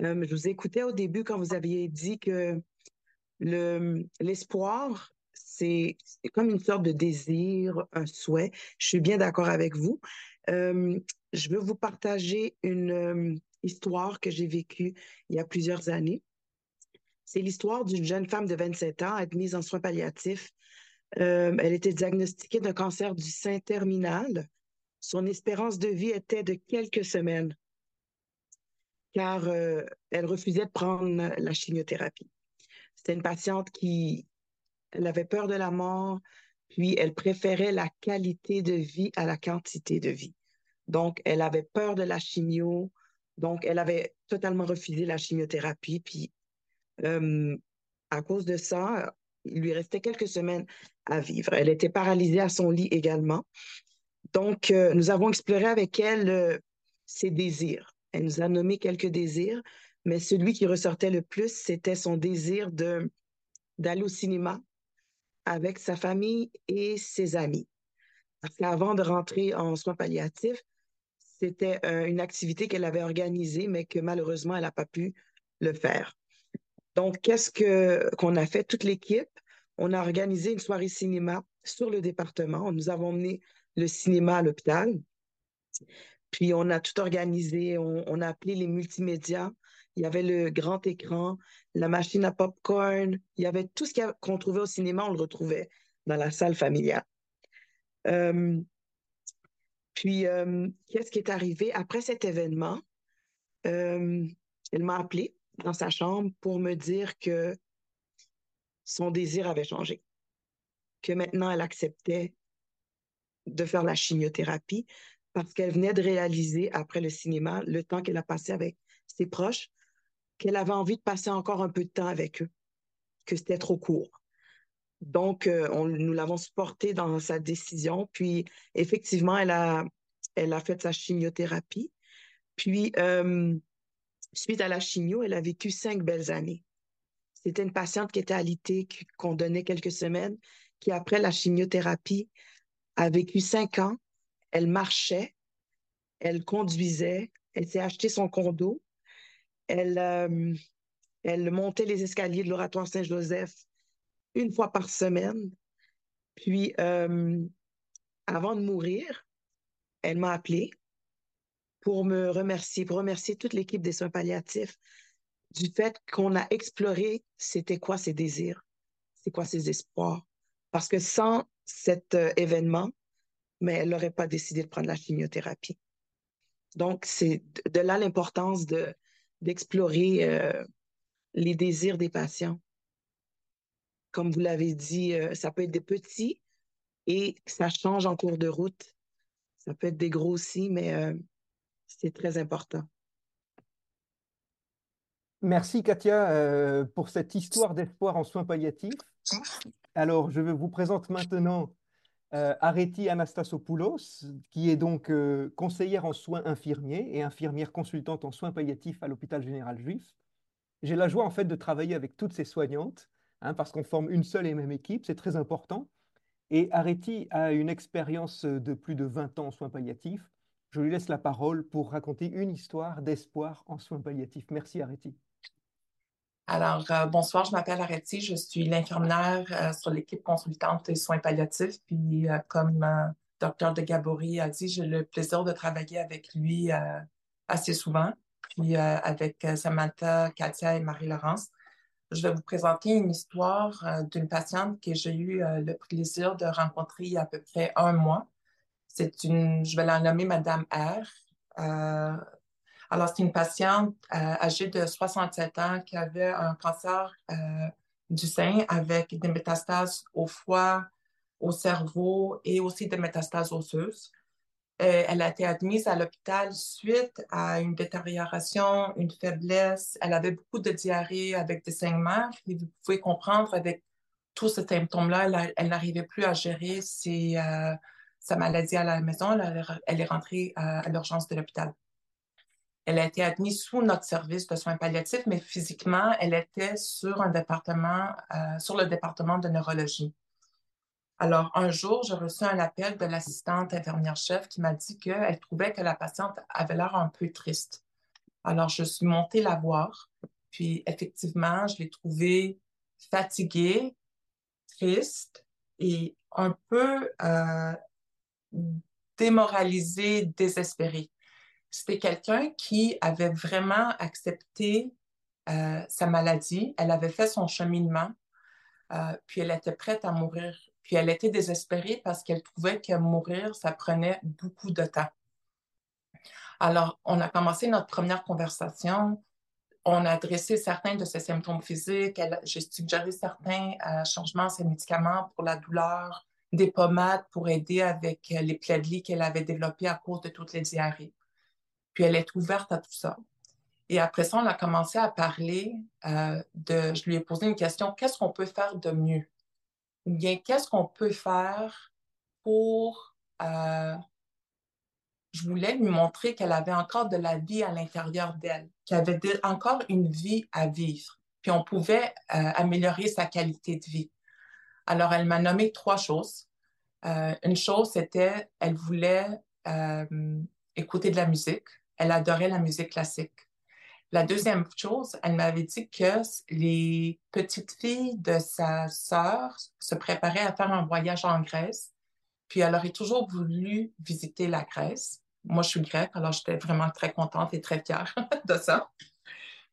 je vous écoutais au début quand vous aviez dit que l'espoir, c'est comme une sorte de désir, un souhait. Je suis bien d'accord avec vous je veux vous partager une histoire que j'ai vécue il y a plusieurs années. C'est l'histoire d'une jeune femme de 27 ans admise en soins palliatifs. Elle était diagnostiquée d'un cancer du sein terminal. Son espérance de vie était de quelques semaines, car euh, elle refusait de prendre la chimiothérapie. C'était une patiente qui elle avait peur de la mort, puis elle préférait la qualité de vie à la quantité de vie. Donc, elle avait peur de la chimio, donc elle avait totalement refusé la chimiothérapie, puis euh, à cause de ça, il lui restait quelques semaines à vivre. Elle était paralysée à son lit également. Donc, euh, nous avons exploré avec elle euh, ses désirs. Elle nous a nommé quelques désirs, mais celui qui ressortait le plus, c'était son désir de d'aller au cinéma avec sa famille et ses amis. Parce qu'avant de rentrer en soins palliatifs, c'était euh, une activité qu'elle avait organisée, mais que malheureusement, elle n'a pas pu le faire. Donc, qu'est-ce que qu'on a fait toute l'équipe? On a organisé une soirée cinéma sur le département. Nous avons emmené le cinéma à l'hôpital. Puis on a tout organisé, on, a appelé les multimédias. Il y avait le grand écran, la machine à popcorn. Il y avait tout ce qu'on trouvait au cinéma, on le retrouvait dans la salle familiale. Euh, puis, euh, qu'est-ce qui est arrivé? Après cet événement? Euh, elle m'a appelé dans sa chambre pour me dire que son désir avait changé, que maintenant elle acceptait de faire la chimiothérapie parce qu'elle venait de réaliser après le cinéma, le temps qu'elle a passé avec ses proches, qu'elle avait envie de passer encore un peu de temps avec eux, que c'était trop court. Donc, euh, on, nous l'avons supporté dans sa décision. Puis, effectivement, elle a, elle a fait sa chimiothérapie. Puis, euh, suite à la chimio, elle a vécu cinq belles années. C'était une patiente qui était alitée, qu'on donnait quelques semaines, qui, après la chimiothérapie, a vécu cinq ans. Elle marchait, elle conduisait, elle s'est acheté son condo, elle, euh, elle montait les escaliers de l'oratoire Saint-Joseph une fois par semaine. Puis, euh, avant de mourir, elle m'a appelé pour me remercier, pour remercier toute l'équipe des soins palliatifs du fait qu'on a exploré c'était quoi ses désirs, c'est quoi ses espoirs. Parce que sans cet euh, événement, mais elle n'aurait pas décidé de prendre la chimiothérapie. Donc, c'est de là l'importance de, d'explorer euh, les désirs des patients comme vous l'avez dit, euh, ça peut être des petits et ça change en cours de route. Ça peut être des gros aussi, mais euh, c'est très important. Merci Katia euh, pour cette histoire d'espoir en soins palliatifs. Alors, je vous présente maintenant Areti Anastasopoulos, qui est donc conseillère en soins infirmiers et infirmière consultante en soins palliatifs à l'hôpital général juif. J'ai la joie en fait de travailler avec toutes ces soignantes Hein, parce qu'on forme une seule et même équipe, c'est très important. Et Areti a une expérience de plus de 20 ans en soins palliatifs. Je lui laisse la parole pour raconter une histoire d'espoir en soins palliatifs. Merci Areti. Alors, euh, bonsoir, je m'appelle Areti, je suis l'infirmière euh, sur l'équipe consultante des soins palliatifs. Puis, euh, comme docteur de Gabory a dit, j'ai le plaisir de travailler avec lui assez souvent, puis avec Samantha, Katia et Marie-Laurence je vais vous présenter une histoire d'une patiente que j'ai eu le plaisir de rencontrer il y a à peu près un mois. C'est une, je vais la nommer Madame R. Euh, alors, c'est une patiente âgée de 67 ans qui avait un cancer du sein avec des métastases au foie, au cerveau et aussi des métastases osseuses. Euh, elle a été admise à l'hôpital suite à une détérioration, une faiblesse. Elle avait beaucoup de diarrhée avec des saignements. Et vous pouvez comprendre, avec tous ces symptômes-là, elle, n'arrivait plus à gérer euh, sa maladie à la maison. Elle, est rentrée à, l'urgence de l'hôpital. Elle a été admise sous notre service de soins palliatifs, mais physiquement, elle était sur un département, euh, sur le département de neurologie. Alors, un jour, j'ai reçu un appel de l'assistante infirmière-chef qui m'a dit qu'elle trouvait que la patiente avait l'air un peu triste. Alors, je suis montée la voir. Puis, effectivement, je l'ai trouvée fatiguée, triste et un peu euh, démoralisée, désespérée. C'était quelqu'un qui avait vraiment accepté euh, sa maladie. Elle avait fait son cheminement, euh, puis elle était prête à mourir Puis elle était désespérée parce qu'elle trouvait que mourir, ça prenait beaucoup de temps. Alors, on a commencé notre première conversation. On a adressé certains de ses symptômes physiques. J'ai suggéré certains euh, changements ses médicaments pour la douleur, des pommades pour aider avec les plaies qu'elle avait développées à cause de toutes les diarrhées. Puis elle est ouverte à tout ça. Et après ça, on a commencé à parler euh, de. Je lui ai posé une question qu'est-ce qu'on peut faire de mieux? Ou bien qu'est-ce qu'on peut faire pour. Euh, je voulais lui montrer qu'elle avait encore de la vie à l'intérieur d'elle, qu'elle avait encore une vie à vivre, puis on pouvait euh, améliorer sa qualité de vie. Alors, elle m'a nommé trois choses. une chose, c'était, elle voulait écouter de la musique. Elle adorait la musique classique. La deuxième chose, elle m'avait dit que les petites filles de sa sœur se préparaient à faire un voyage en Grèce, puis elle aurait toujours voulu visiter la Grèce. Moi, je suis grecque, alors j'étais vraiment très contente et très fière de ça.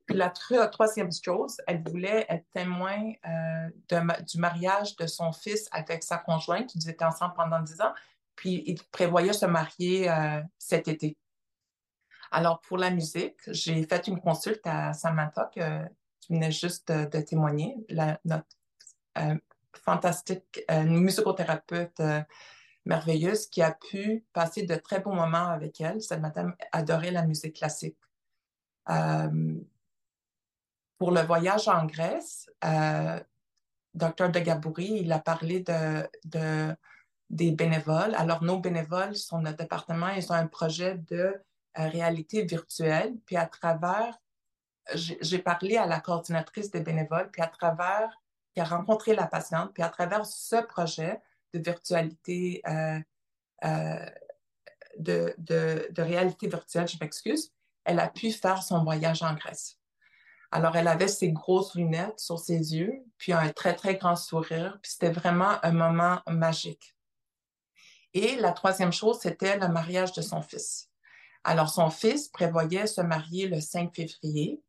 Puis la, troisième chose, elle voulait être témoin euh, du mariage de son fils avec sa conjointe. Ils étaient ensemble pendant dix ans, puis ils prévoyaient se marier euh, cet été. Alors, pour la musique, j'ai fait une consulte à Samantha que, qui venait juste de, témoigner, notre euh, fantastique euh, musicothérapeute euh, merveilleuse qui a pu passer de très bons moments avec elle. Cette madame adorait la musique classique. pour le voyage en Grèce, Dr. De Gabouri, il a parlé de, des bénévoles. Alors, nos bénévoles sont notre département, ils ont un projet de réalité virtuelle. Puis à travers, j'ai parlé à la coordinatrice des bénévoles, puis à travers, qui a rencontré la patiente, puis à travers ce projet de virtualité, euh, euh, de, de, réalité virtuelle, je m'excuse, elle a pu faire son voyage en Grèce. Alors, elle avait ses grosses lunettes sur ses yeux, puis un très, très grand sourire, puis c'était vraiment un moment magique. Et la troisième chose, c'était le mariage de son fils. Alors, son fils prévoyait se marier le 5 février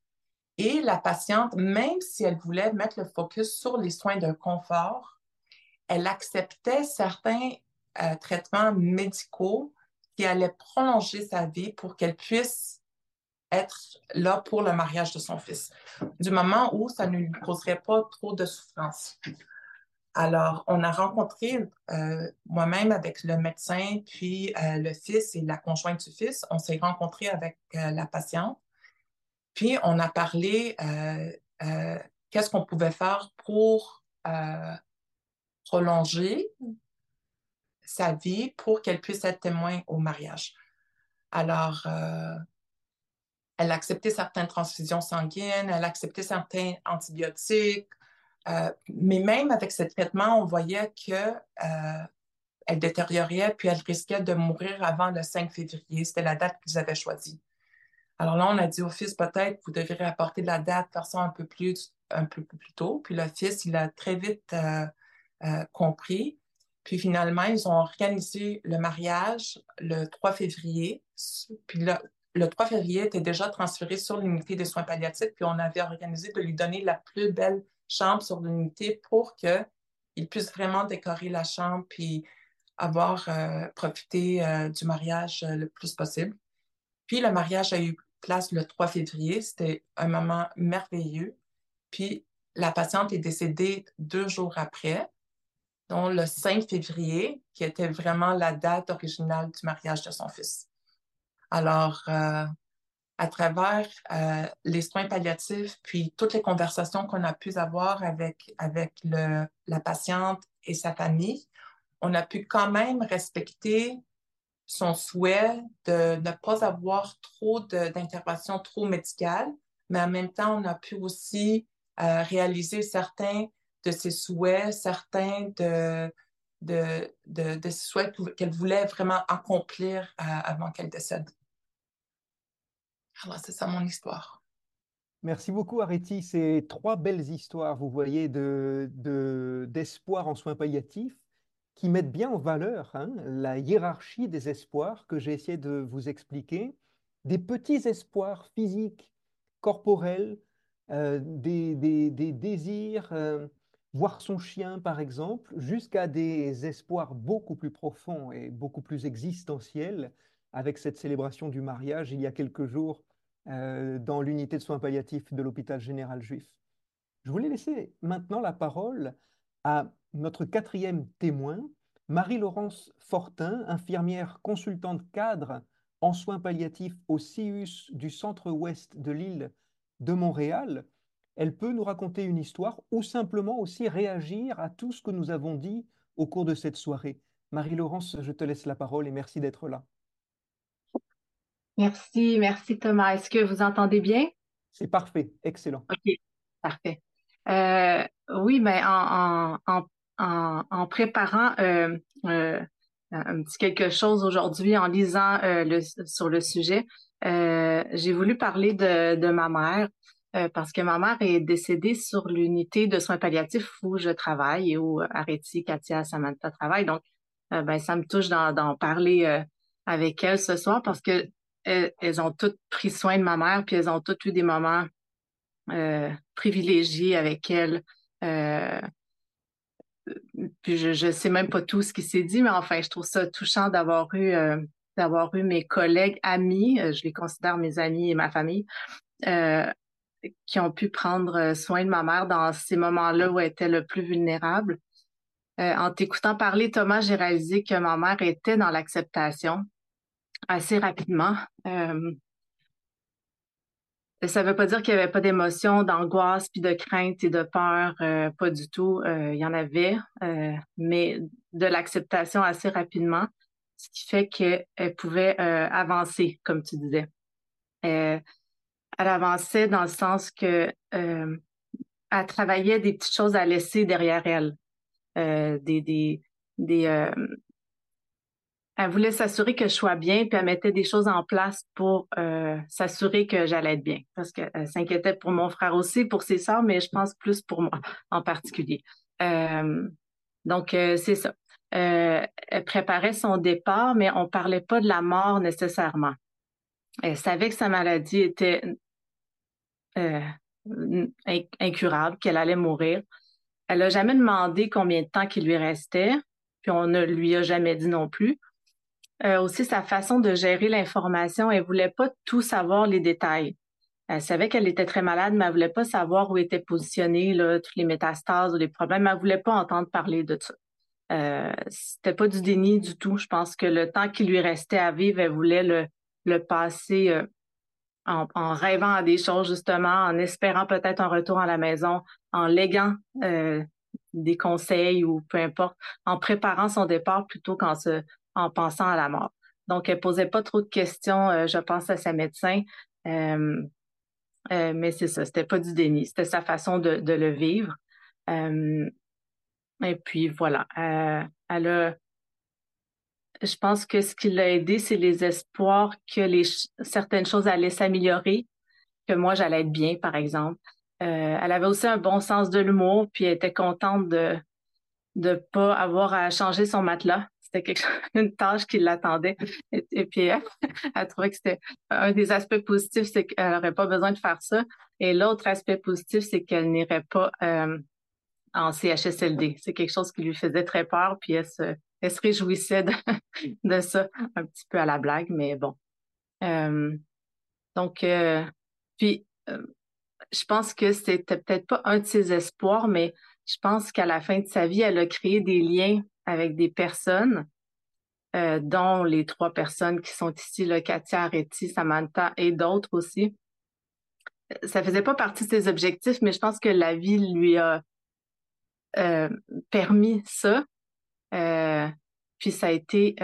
et la patiente, même si elle voulait mettre le focus sur les soins de confort, elle acceptait certains euh, traitements médicaux qui allaient prolonger sa vie pour qu'elle puisse être là pour le mariage de son fils, du moment où ça ne lui causerait pas trop de souffrance. Alors, on a rencontré euh, moi-même avec le médecin, puis euh, le fils et la conjointe du fils. On s'est rencontrés avec euh, la patiente. Puis, on a parlé qu'est-ce qu'on pouvait faire pour prolonger sa vie pour qu'elle puisse être témoin au mariage. Alors, elle a accepté certaines transfusions sanguines, elle a accepté certains antibiotiques, euh, mais même avec ce traitement, on voyait qu'elle euh, détériorait, puis elle risquait de mourir avant le 5 février. C'était la date qu'ils avaient choisie. Alors là, on a dit au fils, peut-être, vous devriez apporter la date, faire ça un peu plus, un peu plus tôt. Puis le fils, il a très vite euh, compris. Puis finalement, ils ont organisé le mariage le 3 février. Puis le, le 3 février était déjà transféré sur l'unité des soins palliatifs, puis on avait organisé de lui donner la plus belle chambre sur l'unité pour qu'il puisse vraiment décorer la chambre puis avoir euh, profité euh, du mariage euh, le plus possible. Puis le mariage a eu place le 3 février. C'était un moment merveilleux. Puis la patiente est décédée deux jours après, donc le 5 février, qui était vraiment la date originale du mariage de son fils. Alors, à travers euh, les soins palliatifs, puis toutes les conversations qu'on a pu avoir avec, avec le, la patiente et sa famille, on a pu quand même respecter son souhait de ne pas avoir trop d'interventions trop médicales, mais en même temps, on a pu aussi euh, réaliser certains de ses souhaits, certains de, de, de, souhaits qu'elle voulait vraiment accomplir euh, avant qu'elle décède. Alors, c'est ça mon histoire. Merci beaucoup, Areti. C'est trois belles histoires, vous voyez, d'espoir de, en soins palliatifs qui mettent bien en valeur hein, la hiérarchie des espoirs que j'ai essayé de vous expliquer. Des petits espoirs physiques, corporels, euh, des, des, désirs euh, voir son chien, par exemple, jusqu'à des espoirs beaucoup plus profonds et beaucoup plus existentiels avec cette célébration du mariage il y a quelques jours dans l'unité de soins palliatifs de l'hôpital général juif. Je voulais laisser maintenant la parole à notre quatrième témoin, Marie-Laurence Fortin, infirmière consultante cadre en soins palliatifs au CIUS du centre-ouest de l'île de Montréal. Elle peut nous raconter une histoire ou simplement aussi réagir à tout ce que nous avons dit au cours de cette soirée. Marie-Laurence, je te laisse la parole et merci d'être là. Merci, merci Thomas. Est-ce que vous entendez bien? C'est parfait, excellent. OK, parfait. Euh, oui, mais en, en, préparant euh, euh, un petit quelque chose aujourd'hui, en lisant le, sur le sujet, j'ai voulu parler de, de ma mère. parce que ma mère est décédée sur l'unité de soins palliatifs où je travaille et où Areti, Katia, Samantha travaillent. Donc, ben, ça me touche d'en parler avec elle ce soir parce que elles, ont toutes pris soin de ma mère, puis elles ont toutes eu des moments euh, privilégiés avec elle. Euh, puis je ne sais même pas tout ce qui s'est dit, mais enfin, je trouve ça touchant d'avoir eu euh, d'avoir eu mes collègues amis, je les considère mes amis et ma famille, qui ont pu prendre soin de ma mère dans ces moments-là où elle était le plus vulnérable. en t'écoutant parler, Thomas, j'ai réalisé que ma mère était dans l'acceptation assez rapidement. Euh, ça ne veut pas dire qu'il n'y avait pas d'émotion, d'angoisse, puis de crainte et de peur, euh, pas du tout. Euh, il y en avait, mais de l'acceptation assez rapidement, ce qui fait qu'elle pouvait avancer, comme tu disais. elle avançait dans le sens que elle travaillait des petites choses à laisser derrière elle, des, des, des, elle voulait s'assurer que je sois bien, puis elle mettait des choses en place pour euh, s'assurer que j'allais être bien. Parce qu'elle s'inquiétait pour mon frère aussi, pour ses sœurs, mais je pense plus pour moi en particulier. Euh, donc, euh, c'est ça. elle préparait son départ, mais on parlait pas de la mort nécessairement. Elle savait que sa maladie était incurable, qu'elle allait mourir. Elle n'a jamais demandé combien de temps qu'il lui restait, puis on ne lui a jamais dit non plus. Euh, aussi sa façon de gérer l'information. Elle voulait pas tout savoir les détails. Elle savait qu'elle était très malade, mais elle voulait pas savoir où étaient positionnés là, toutes les métastases ou les problèmes. Elle voulait pas entendre parler de ça. Euh, c'était pas du déni du tout. Je pense que le temps qui lui restait à vivre, elle voulait le, le passer euh, en, en, rêvant à des choses, justement, en espérant peut-être un retour à la maison, en léguant euh, des conseils ou peu importe, en préparant son départ plutôt qu'en se en pensant à la mort. Donc, elle posait pas trop de questions, euh, je pense, à sa médecin. Euh, euh, mais c'est ça, c'était pas du déni, c'était sa façon de, le vivre. et puis voilà, elle je pense que ce qui l'a aidé, c'est les espoirs que certaines choses allaient s'améliorer, que moi j'allais être bien, par exemple. elle avait aussi un bon sens de l'humour, puis elle était contente de de pas avoir à changer son matelas c'était une tâche qui l'attendait. Et, puis, elle, trouvait que c'était un des aspects positifs, c'est qu'elle n'aurait pas besoin de faire ça. Et l'autre aspect positif, c'est qu'elle n'irait pas euh, en CHSLD. C'est quelque chose qui lui faisait très peur, puis elle se, elle se réjouissait de, ça, un petit peu à la blague, mais bon. Euh, donc, euh, puis, je pense que c'était peut-être pas un de ses espoirs, mais je pense qu'à la fin de sa vie, elle a créé des liens avec des personnes, euh, dont les trois personnes qui sont ici, Katia Areti, Samantha et d'autres aussi. Ça faisait pas partie de ses objectifs, mais je pense que la vie lui a euh, permis ça. Euh, puis ça a été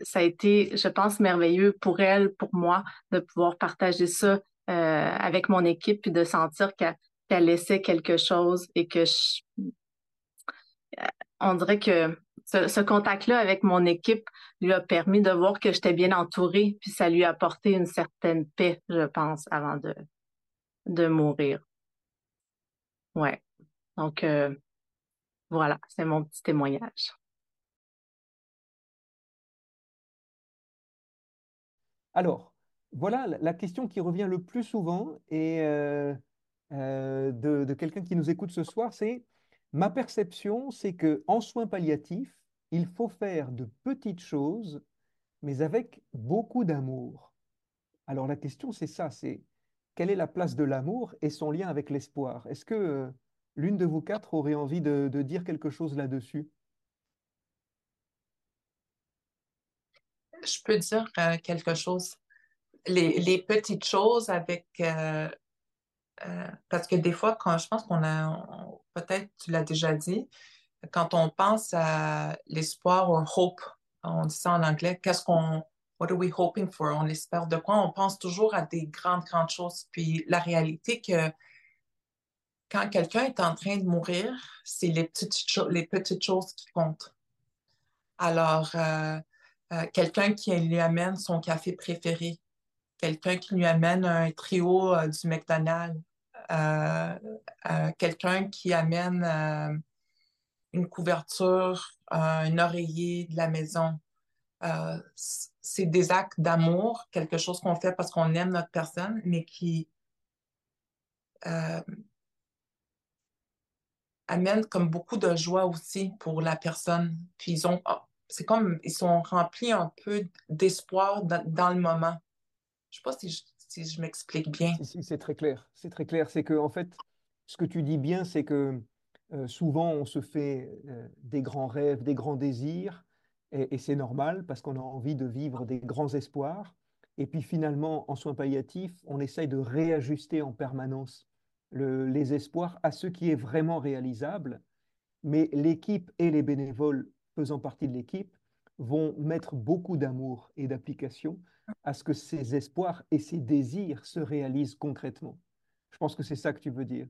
ça a été, je pense, merveilleux pour elle, pour moi, de pouvoir partager ça avec mon équipe puis de sentir qu'elle laissait quelque chose et que je, on dirait que ce, contact-là avec mon équipe lui a permis de voir que j'étais bien entourée, puis ça lui a apporté une certaine paix, je pense, avant de, mourir. Ouais. Donc, euh, voilà, c'est mon petit témoignage. Alors, voilà la question qui revient le plus souvent et euh, euh, de quelqu'un qui nous écoute ce soir, c'est Ma perception, c'est que en soins palliatifs, il faut faire de petites choses, mais avec beaucoup d'amour. Alors la question, c'est ça, c'est quelle est la place de l'amour et son lien avec l'espoir? Est-ce que euh, l'une de vous quatre aurait envie de, dire quelque chose là-dessus? Je peux dire euh, quelque chose. Les, petites choses avec... Euh, parce que des fois, quand je pense qu'on a, peut-être tu l'as déjà dit, quand on pense à l'espoir ou hope, on dit ça en anglais, qu'est-ce qu'on what are we hoping for? On espère de quoi? On pense toujours à des grandes, grandes choses. Puis la réalité que quand quelqu'un est en train de mourir, c'est les petites, les petites choses qui comptent. Alors, euh, euh, quelqu'un qui lui amène son café préféré, quelqu'un qui lui amène un trio euh, du McDonald's, quelqu'un qui amène une couverture, un oreiller de la maison, euh, c'est des actes d'amour, quelque chose qu'on fait parce qu'on aime notre personne, mais qui euh, amène comme beaucoup de joie aussi pour la personne. Puis ils ont, ah, c'est comme, ils sont remplis un peu d'espoir dans, le moment. Je sais pas si je, m'explique bien. c'est très clair. C'est très clair. C'est que, en fait, ce que tu dis bien, c'est que euh, souvent, on se fait des grands rêves, des grands désirs, et, c'est normal parce qu'on a envie de vivre des grands espoirs. Et puis finalement, en soins palliatifs, on essaye de réajuster en permanence les espoirs à ce qui est vraiment réalisable. Mais l'équipe et les bénévoles faisant partie de l'équipe vont mettre beaucoup d'amour et d'application à ce que ces espoirs et ces désirs se réalisent concrètement. Je pense que c'est ça que tu veux dire.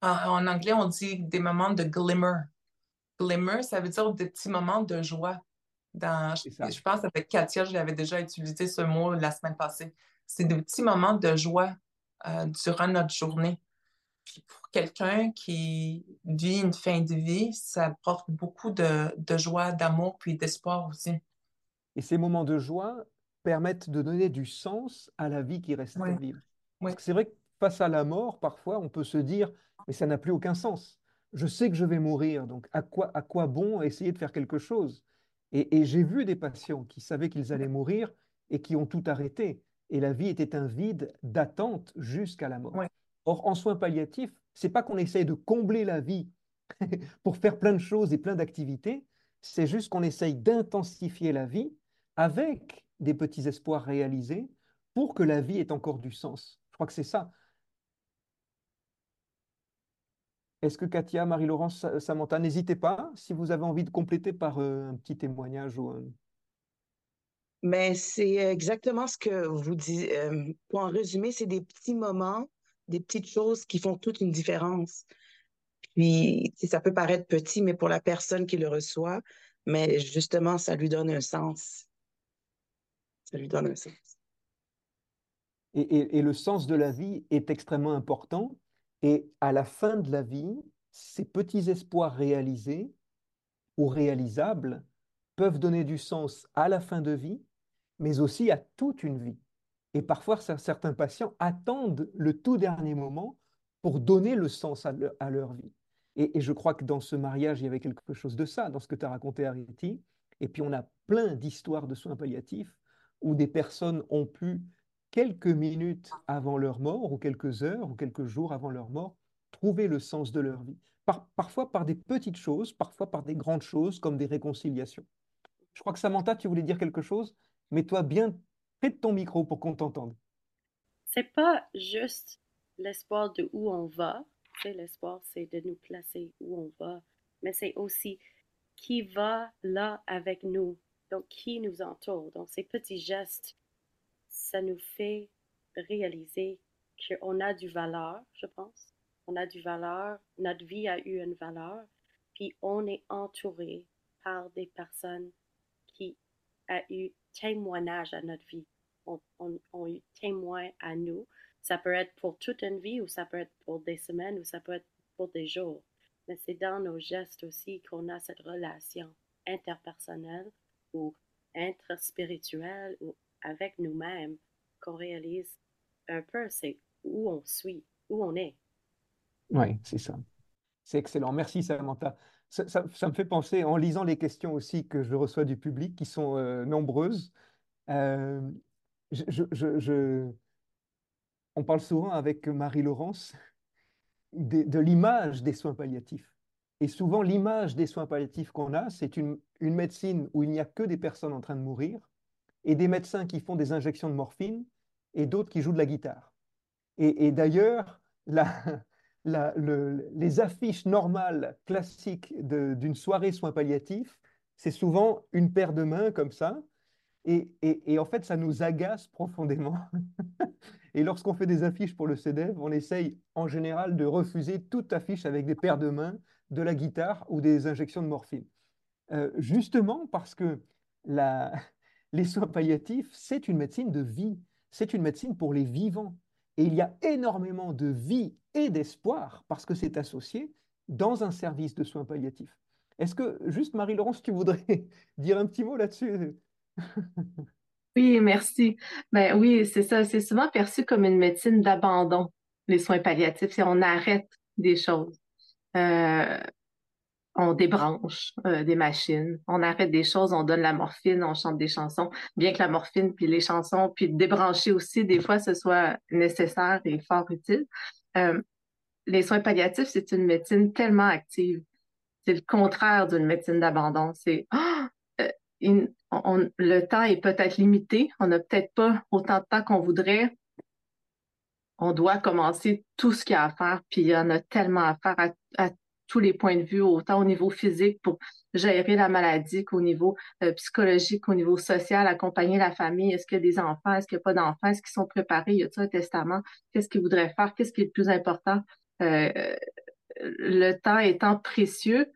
En, anglais, on dit des moments de glimmer. Glimmer, ça veut dire des petits moments de joie je pense avec Katia, je l'avais déjà utilisé ce mot la semaine passée. C'est des petits moments de joie euh, durant notre journée. pour quelqu'un qui vit une fin de vie, ça porte beaucoup de, joie, d'amour, puis d'espoir aussi. Et ces moments de joie permettent de donner du sens à la vie qui reste à vivre. C'est vrai que face à la mort, parfois, on peut se dire, mais ça n'a plus aucun sens. Je sais que je vais mourir, donc à quoi, à quoi bon essayer de faire quelque chose? Et, j'ai vu des patients qui savaient qu'ils allaient mourir et qui ont tout arrêté. Et la vie était un vide d'attente jusqu'à la mort. Or, en soins palliatifs, c'est pas qu'on essaye de combler la vie pour faire plein de choses et plein d'activités, c'est juste qu'on essaye d'intensifier la vie avec des petits espoirs réalisés pour que la vie ait encore du sens. Je crois que c'est ça. Est-ce que Katia, Marie-Laurence, Samantha, n'hésitez pas si vous avez envie de compléter par euh, un petit témoignage ou Mais c'est exactement ce que vous dites. Euh, pour en résumer, c'est des petits moments, des petites choses qui font toute une différence. Puis, ça peut paraître petit, mais pour la personne qui le reçoit, mais justement, ça lui donne un sens. Ça lui donne un sens. et le sens de la vie est extrêmement important et à la fin de la vie, ces petits espoirs réalisés ou réalisables peuvent donner du sens à la fin de vie, mais aussi à toute une vie. Et parfois, certains patients attendent le tout dernier moment pour donner le sens à, leur, vie. Et, je crois que dans ce mariage, il y avait quelque chose de ça, dans ce que tu as raconté, Ariti. Et puis, on a plein d'histoires de soins palliatifs où des personnes ont pu quelques minutes avant leur mort, ou quelques heures, ou quelques jours avant leur mort, trouver le sens de leur vie. parfois par des petites choses, parfois par des grandes choses, comme des réconciliations. Je crois que Samantha, tu voulais dire quelque chose? Mets-toi bien près de ton micro pour qu'on t'entende. C'est pas juste l'espoir de où on va. L'espoir, c'est de nous placer où on va, mais c'est aussi qui va là avec nous, donc qui nous entoure. Donc ces petits gestes ça nous fait réaliser qu'on a du valeur, je pense. On a du valeur, notre vie a eu une valeur, puis on est entouré par des personnes qui ont eu témoignage à notre vie, ont, eu témoin à nous. Ça peut être pour toute une vie ou ça peut être pour des semaines ou ça peut être pour des jours. Mais c'est dans nos gestes aussi qu'on a cette relation interpersonnelle ou intraspirituelle ou avec nous-mêmes qu'on réalise un peu, c'est où on suit, où on est. Oui, c'est ça. C'est excellent. Merci, Samantha. Ça, me fait penser, en lisant les questions aussi que je reçois du public, qui sont euh, nombreuses, euh, on parle souvent avec Marie-Laurence de, l'image des soins palliatifs. Et souvent, l'image des soins palliatifs qu'on a, c'est une, médecine où il n'y a que des personnes en train de mourir et des médecins qui font des injections de morphine et d'autres qui jouent de la guitare. Et, d'ailleurs, les affiches normales, classiques d'une soirée soins palliatifs, c'est souvent une paire de mains comme ça. Et, et en fait, ça nous agace profondément. Et lorsqu'on fait des affiches pour le CEDEV, on essaye en général de refuser toute affiche avec des paires de mains, de la guitare ou des injections de morphine. Euh, justement parce que les soins palliatifs, c'est une médecine de vie, c'est une médecine pour les vivants. Et il y a énormément de vie et d'espoir parce que c'est associé dans un service de soins palliatifs. Est-ce que, juste Marie-Laurence, tu voudrais dire un petit mot là-dessus? Oui, merci. Ben oui, c'est ça. C'est souvent perçu comme une médecine d'abandon, les soins palliatifs. Si on arrête des choses. Euh, on débranche euh, des machines, on arrête des choses, on donne la morphine, on chante des chansons, bien que la morphine puis les chansons, puis débrancher aussi, des fois, ce soit nécessaire et fort utile. Euh, les soins palliatifs, c'est une médecine tellement active. C'est le contraire d'une médecine d'abandon. C'est ah, le temps est peut-être limité, on n'a peut-être pas autant de temps qu'on voudrait. On doit commencer tout ce qu'il y a à faire, puis il y en a tellement à faire à, tous les points de vue, autant au niveau physique pour gérer la maladie qu'au niveau euh, psychologique, au niveau social, accompagner la famille. Est-ce qu'il y a des enfants? Est-ce qu'il n'y a pas d'enfants? Est-ce qu'ils sont préparés? Y a-t-il un testament? Qu'est-ce qu'ils voudraient faire? Qu'est-ce qui est le plus important? Euh, le temps étant précieux,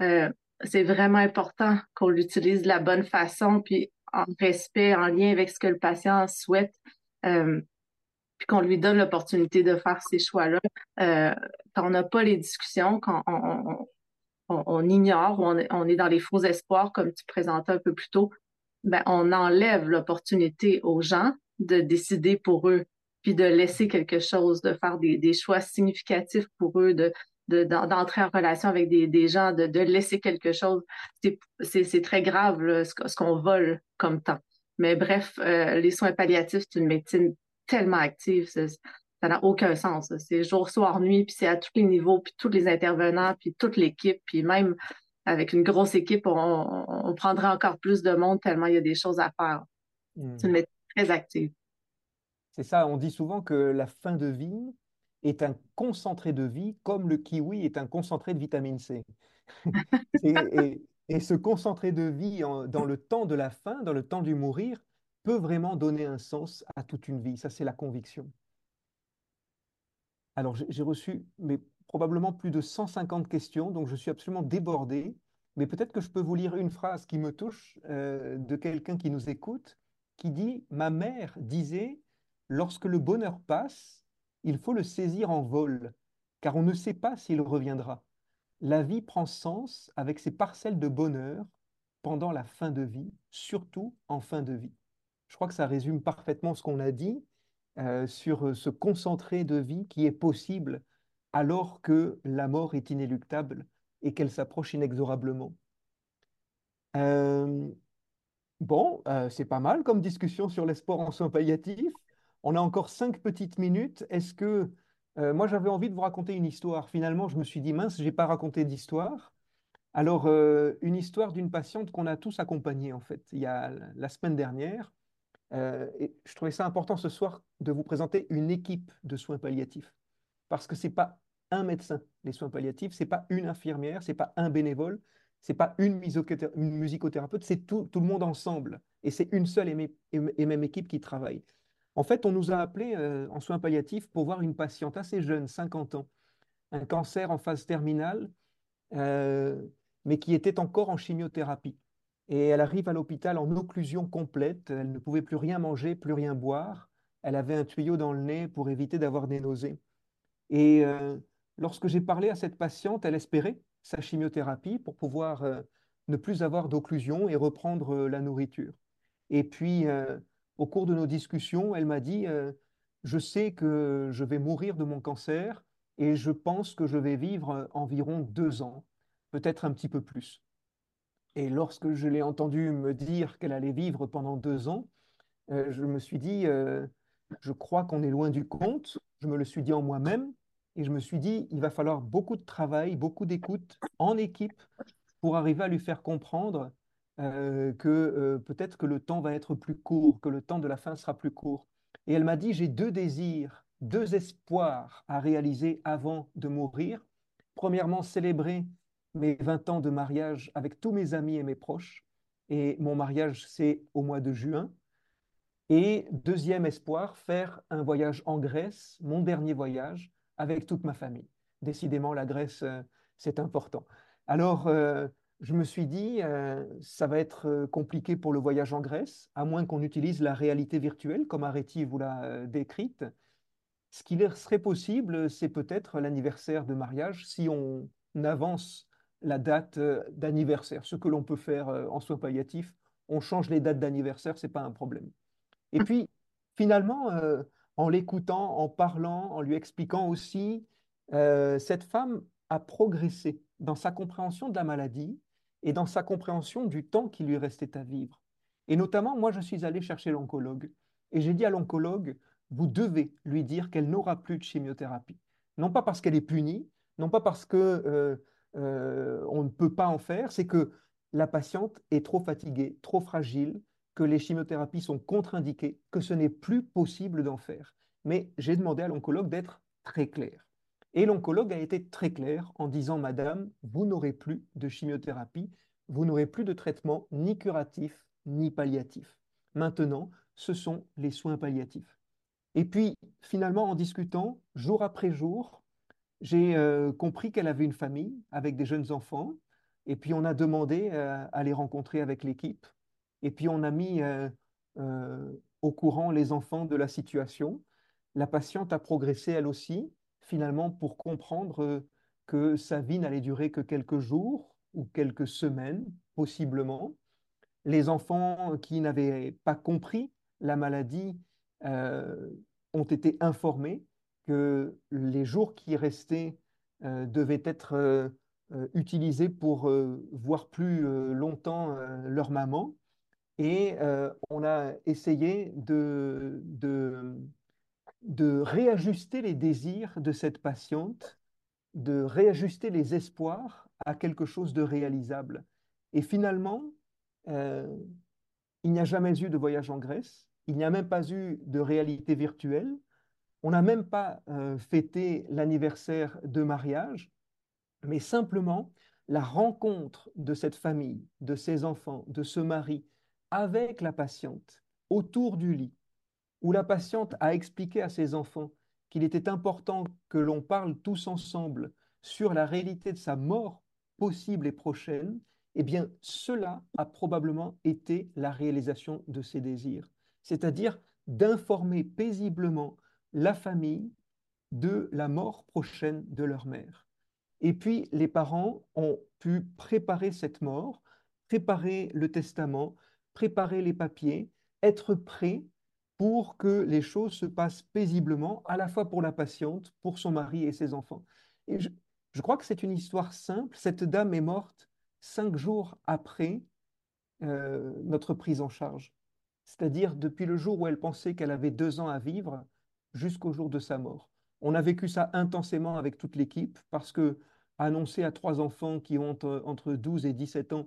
euh, c'est vraiment important qu'on l'utilise de la bonne façon, puis en respect, en lien avec ce que le patient souhaite, euh, puis qu'on lui donne l'opportunité de faire ces choix-là. Euh, quand on n'a pas les discussions, quand on, ignore ou on, est dans les faux espoirs, comme tu présentais un peu plus tôt, ben, on enlève l'opportunité aux gens de décider pour eux, puis de laisser quelque chose, de faire des, des choix significatifs pour eux, de, d'entrer en relation avec des, gens, de, laisser quelque chose. C'est très grave ce, qu'on vole comme temps. Mais bref, euh, les soins palliatifs, c'est une médecine tellement active, ça n'a aucun sens. C'est jour, soir, nuit, puis c'est à tous les niveaux, puis tous les intervenants, puis toute l'équipe, puis même avec une grosse équipe, on, prendrait encore plus de monde tellement il y a des choses à faire. C'est une hmm. médecine très active. C'est ça, on dit souvent que la fin de vie, est un concentré de vie comme le kiwi est un concentré de vitamine C. et, ce concentré de vie dans le temps de la fin, dans le temps du mourir, peut vraiment donner un sens à toute une vie. Ça, c'est la conviction. Alors, j'ai reçu mais, probablement plus de 150 questions, donc je suis absolument débordé. Mais peut-être que je peux vous lire une phrase qui me touche euh, de quelqu'un qui nous écoute, qui dit, Ma mère disait, lorsque le bonheur passe, il faut le saisir en vol, car on ne sait pas s'il reviendra. La vie prend sens avec ses parcelles de bonheur pendant la fin de vie, surtout en fin de vie. Je crois que ça résume parfaitement ce qu'on a dit euh, sur ce concentré de vie qui est possible alors que la mort est inéluctable et qu'elle s'approche inexorablement. Euh, bon, euh, c'est pas mal comme discussion sur l'espoir en soins palliatifs. On a encore cinq petites minutes. Est-ce que euh, moi j'avais envie de vous raconter une histoire. Finalement, je me suis dit mince, je n'ai pas raconté d'histoire. Alors, euh, une histoire d'une patiente qu'on a tous accompagnée en fait. Il y a la semaine dernière. Euh, et je trouvais ça important ce soir de vous présenter une équipe de soins palliatifs. Parce que ce n'est pas un médecin, les soins palliatifs, ce n'est pas une infirmière, ce n'est pas un bénévole, ce n'est pas une, musicothérapeute, c'est tout, le monde ensemble. Et c'est une seule et même équipe qui travaille. En fait, on nous a appelés euh, en soins palliatifs pour voir une patiente assez jeune, 50 ans, un cancer en phase terminale, euh, mais qui était encore en chimiothérapie. Et elle arrive à l'hôpital en occlusion complète, elle ne pouvait plus rien manger, plus rien boire, elle avait un tuyau dans le nez pour éviter d'avoir des nausées. Et euh, lorsque j'ai parlé à cette patiente, elle espérait sa chimiothérapie pour pouvoir ne plus avoir d'occlusion et reprendre la nourriture. Et puis, au cours de nos discussions, elle m'a dit euh, Je sais que je vais mourir de mon cancer, et je pense que je vais vivre environ deux ans, peut-être un petit peu plus. Et lorsque je l'ai entendu me dire qu'elle allait vivre pendant deux ans, euh, je me suis dit, euh, je crois qu'on est loin du compte. Je me le suis dit en moi-même et je me suis dit, il va falloir beaucoup de travail, beaucoup d'écoute en équipe pour arriver à lui faire comprendre euh, que peut-être que le temps va être plus court, que le temps de la fin sera plus court. Et elle m'a dit, j'ai deux désirs, deux espoirs à réaliser avant de mourir. Premièrement, célébrer mes 20 ans de mariage avec tous mes amis et mes proches. Et mon mariage, c'est au mois de juin. Et deuxième espoir, faire un voyage en Grèce, mon dernier voyage, avec toute ma famille. Décidément, la Grèce, euh, c'est important. Alors, euh, je me suis dit, euh, ça va être compliqué pour le voyage en Grèce, à moins qu'on utilise la réalité virtuelle, comme Areti vous l'a décrite. Ce qui serait possible, c'est peut-être l'anniversaire de mariage, si on avance la date d'anniversaire, ce que l'on peut faire en soins palliatifs. On change les dates d'anniversaire, ce n'est pas un problème. Et puis, finalement, euh, en l'écoutant, en parlant, en lui expliquant aussi, euh, cette femme a progressé dans sa compréhension de la maladie et dans sa compréhension du temps qui lui restait à vivre. Et notamment, moi, je suis allé chercher l'oncologue et j'ai dit à l'oncologue, vous devez lui dire qu'elle n'aura plus de chimiothérapie. Non pas parce qu'elle est punie, non pas parce que euh, on ne peut pas en faire, c'est que la patiente est trop fatiguée, trop fragile, que les chimiothérapies sont contre-indiquées, que ce n'est plus possible d'en faire. Mais j'ai demandé à l'oncologue d'être très clair. Et l'oncologue a été très clair en disant, Madame, vous n'aurez plus de chimiothérapie, vous n'aurez plus de traitement ni curatif ni palliatif. Maintenant, ce sont les soins palliatifs. Et puis, finalement, en discutant, jour après jour, j'ai euh, compris qu'elle avait une famille avec des jeunes enfants. Et puis, on a demandé euh, à les rencontrer avec l'équipe. Et puis on a mis euh, au courant les enfants de la situation. La patiente a progressé elle aussi, finalement, pour comprendre que sa vie n'allait durer que quelques jours ou quelques semaines, possiblement. Les enfants qui n'avaient pas compris la maladie ont été informés que les jours qui restaient devaient être utilisés pour voir plus longtemps leur maman et euh, on a essayé de, de, réajuster les désirs de cette patiente, de réajuster les espoirs à quelque chose de réalisable. Et finalement, euh, il n'y a jamais eu de voyage en Grèce, il n'y a même pas eu de réalité virtuelle, on n'a même pas euh, fêté l'anniversaire de mariage, mais simplement la rencontre de cette famille, de ses enfants, de ce mari, avec la patiente autour du lit, où la patiente a expliqué à ses enfants qu'il était important que l'on parle tous ensemble sur la réalité de sa mort possible et prochaine, eh bien, cela a probablement été la réalisation de ses désirs, c'est-à-dire d'informer paisiblement la famille de la mort prochaine de leur mère. Et puis, les parents ont pu préparer cette mort, préparer le testament, préparer les papiers, être prêt pour que les choses se passent paisiblement, à la fois pour la patiente, pour son mari et ses enfants. Et je, crois que c'est une histoire simple. Cette dame est morte cinq jours après euh, notre prise en charge, c'est-à-dire depuis le jour où elle pensait qu'elle avait deux ans à vivre jusqu'au jour de sa mort. On a vécu ça intensément avec toute l'équipe parce que annoncer à trois enfants qui ont entre 12 et 17 ans,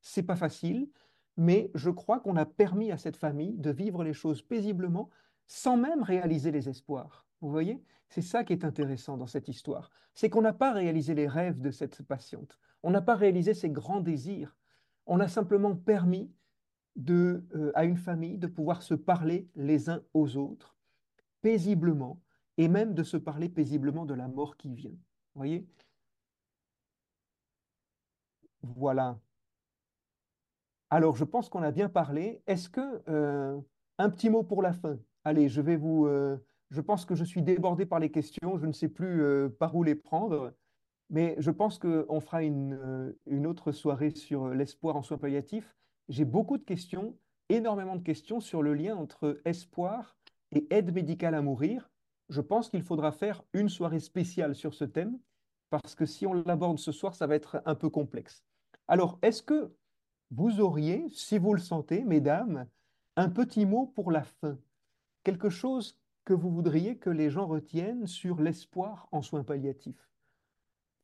c'est pas facile mais je crois qu'on a permis à cette famille de vivre les choses paisiblement sans même réaliser les espoirs. Vous voyez? C'est ça qui est intéressant dans cette histoire. C'est qu'on n'a pas réalisé les rêves de cette patiente. On n'a pas réalisé ses grands désirs. On a simplement permis euh, à une famille de pouvoir se parler les uns aux autres paisiblement et même de se parler paisiblement de la mort qui vient. Voyez? Voilà. Alors, je pense qu'on a bien parlé. Est-ce que euh, un petit mot pour la fin? Allez, je vais vous. Euh, je pense que je suis débordé par les questions. Je ne sais plus euh, par où les prendre, mais je pense qu'on fera une, une, autre soirée sur l'espoir en soins palliatifs. J'ai beaucoup de questions, énormément de questions sur le lien entre espoir et aide médicale à mourir. je pense qu'il faudra faire une soirée spéciale sur ce thème, parce que si on l'aborde ce soir, ça va être un peu complexe. Alors, est-ce que vous auriez, si vous le sentez, mesdames, un petit mot pour la fin? Quelque chose que vous voudriez que les gens retiennent sur l'espoir en soins palliatifs?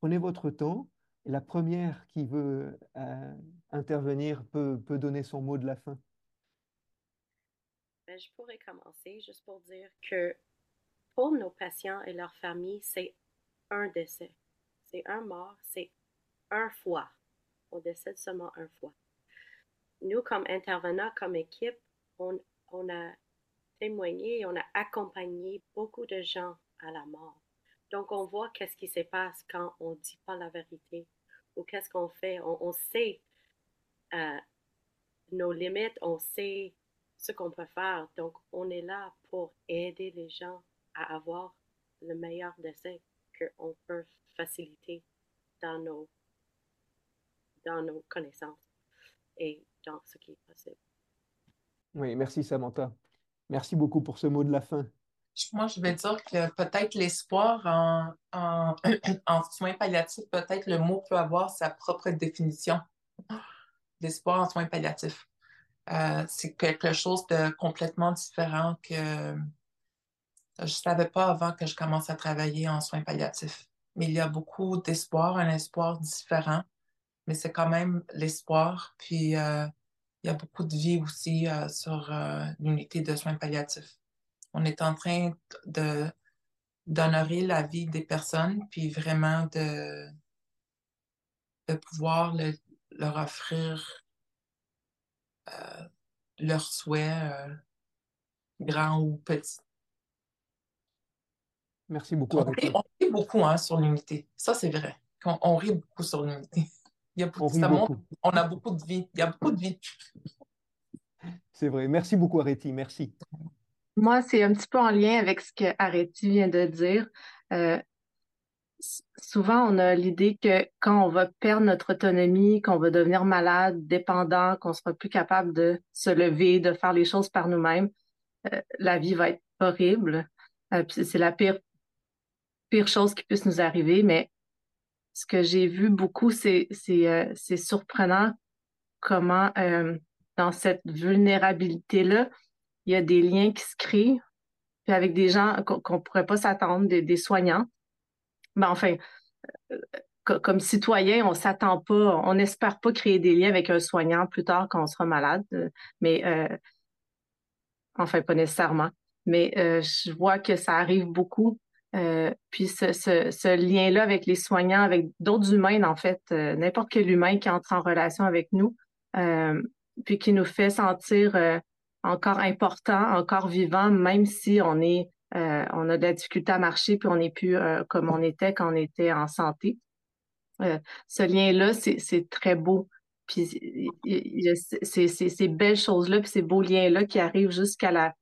Prenez votre temps. La première qui veut euh, intervenir peut, peut donner son mot de la fin. Je pourrais commencer juste pour dire que pour nos patients et leurs familles, c'est un décès. C'est un mort, c'est un fois. On décède seulement un fois. Nous, comme intervenants, comme équipe, on, a témoigné on a accompagné beaucoup de gens à la mort. Donc, on voit qu'est-ce qui se passe quand on ne dit pas la vérité ou qu'est-ce qu'on fait. On, sait euh, nos limites, on sait ce qu'on peut faire. Donc, on est là pour aider les gens à avoir le meilleur décès qu'on peut faciliter dans nos, dans nos connaissances et dans ce qui est possible. Oui, merci Samantha. Merci beaucoup pour ce mot de la fin. Moi, je vais dire que peut-être l'espoir en, en, en, soins palliatifs, peut-être le mot peut avoir sa propre définition. L'espoir en soins palliatifs. Euh, c'est quelque chose de complètement différent que je ne savais pas avant que je commence à travailler en soins palliatifs. Mais il y a beaucoup d'espoir, un espoir différent, mais c'est quand même l'espoir. Puis euh, il y a beaucoup de vie aussi euh, sur l'unité de soins palliatifs. On est en train de d'honorer la vie des personnes, puis vraiment de, de pouvoir leur offrir euh, leurs souhaits, euh, grands ou petits. Merci beaucoup. On rit, beaucoup hein, sur l'unité. Ça, c'est vrai. On, rit beaucoup sur l'unité. Il y a beaucoup, on, on a beaucoup de vie. Il y a beaucoup de vie. C'est vrai. Merci beaucoup, Areti. Merci. Moi, c'est un petit peu en lien avec ce que Areti vient de dire. Euh, souvent, on a l'idée que quand on va perdre notre autonomie, qu'on va devenir malade, dépendant, qu'on sera plus capable de se lever, de faire les choses par nous-mêmes, euh, la vie va être horrible. Euh, c'est la pire, pire chose qui puisse nous arriver. Mais ce que j'ai vu beaucoup, c'est euh, c'est surprenant comment dans cette vulnérabilité-là, il y a des liens qui se créent puis avec des gens qu'on ne pourrait pas s'attendre, des soignants ben, enfin, euh, comme citoyen, on s'attend pas, on n'espère pas créer des liens avec un soignant plus tard quand on sera malade, euh, mais euh, enfin pas nécessairement. Mais je vois que ça arrive beaucoup. puis ce, ce, lien-là avec les soignants, avec d'autres humains, en fait, n'importe quel humain qui entre en relation avec nous, puis qui nous fait sentir encore important, encore vivant, même si on est euh, on a de la difficulté à marcher, puis on n'est plus euh, comme on était quand on était en santé. Euh, ce lien-là, c'est très beau. Puis ces belles choses-là, puis ces beaux liens-là qui arrivent jusqu'à la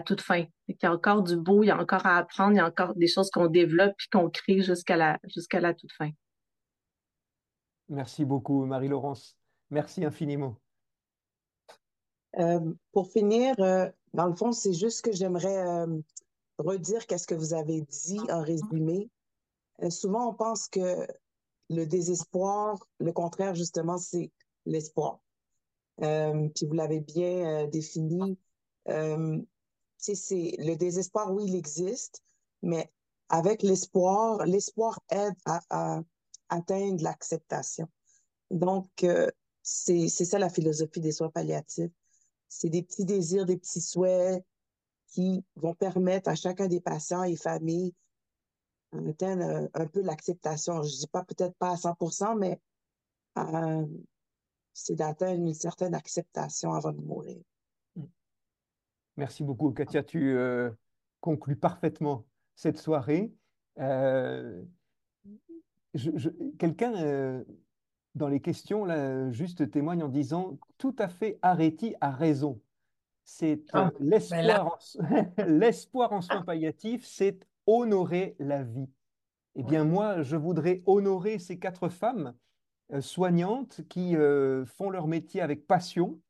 toute fin. Il y a encore du beau, il y a encore à apprendre, il y a encore des choses qu'on développe puis qu'on crée jusqu'à la jusqu'à la toute fin. Merci beaucoup, Marie-Laurence. Merci infiniment. Pour finir, dans le fond, c'est juste que j'aimerais euh, redire qu'est-ce que vous avez dit en résumé. Euh, souvent, on pense que le désespoir, le contraire, justement, c'est l'espoir. Euh, puis vous l'avez bien défini. c'est le désespoir, oui, il existe, mais avec l'espoir, l'espoir aide à, atteindre l'acceptation. Donc, c'est ça la philosophie des soins palliatifs c'est des petits désirs, des petits souhaits qui vont permettre à chacun des patients et familles d'atteindre un, peu l'acceptation. Je ne dis pas peut-être pas à 100% mais euh, c'est d'atteindre une certaine acceptation avant de mourir. Merci beaucoup, Katia. Tu euh, conclus parfaitement cette soirée. Euh, quelqu'un dans les questions, là, juste témoigne en disant tout à fait Arrêti a raison. C'est euh, ah, l'espoir en, soins palliatifs, c'est honorer la vie. Eh bien, moi, je voudrais honorer ces quatre femmes euh, soignantes qui euh, font leur métier avec passion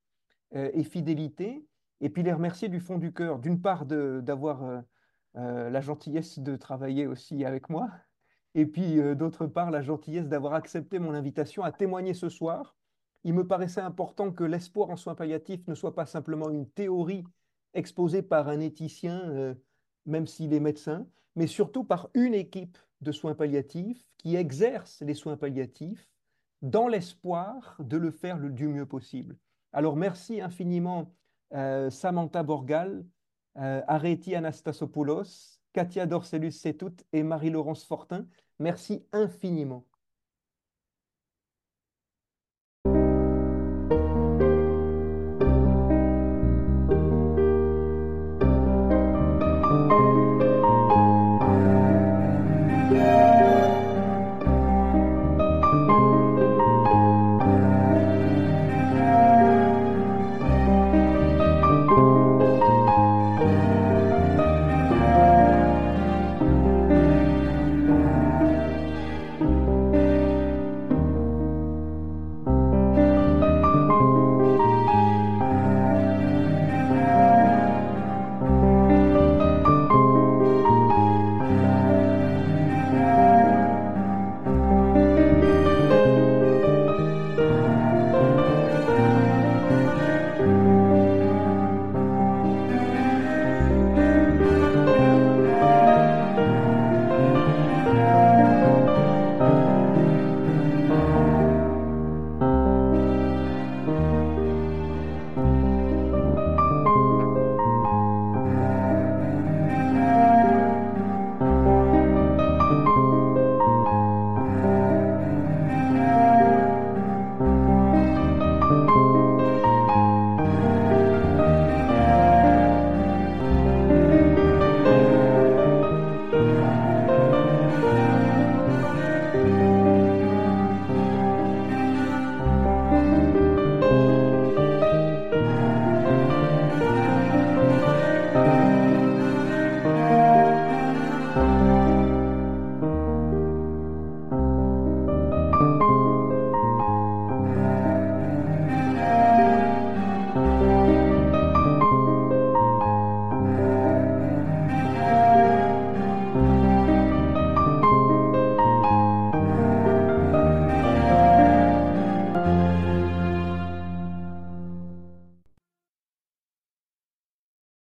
et fidélité, et puis les remercier du fond du cœur, d'une part d'avoir la gentillesse de travailler aussi avec moi. Et puis, d'autre part, la gentillesse d'avoir accepté mon invitation à témoigner ce soir. Il me paraissait important que l'espoir en soins palliatifs ne soit pas simplement une théorie exposée par un éthicien, même s'il est médecin, mais surtout par une équipe de soins palliatifs qui exerce les soins palliatifs dans l'espoir de le faire le, du mieux possible. Alors merci infiniment euh, Samantha Borgal, euh, Areti Anastasopoulos, Katia Dorcelus Setout et Marie-Laurence Fortin. Merci infiniment.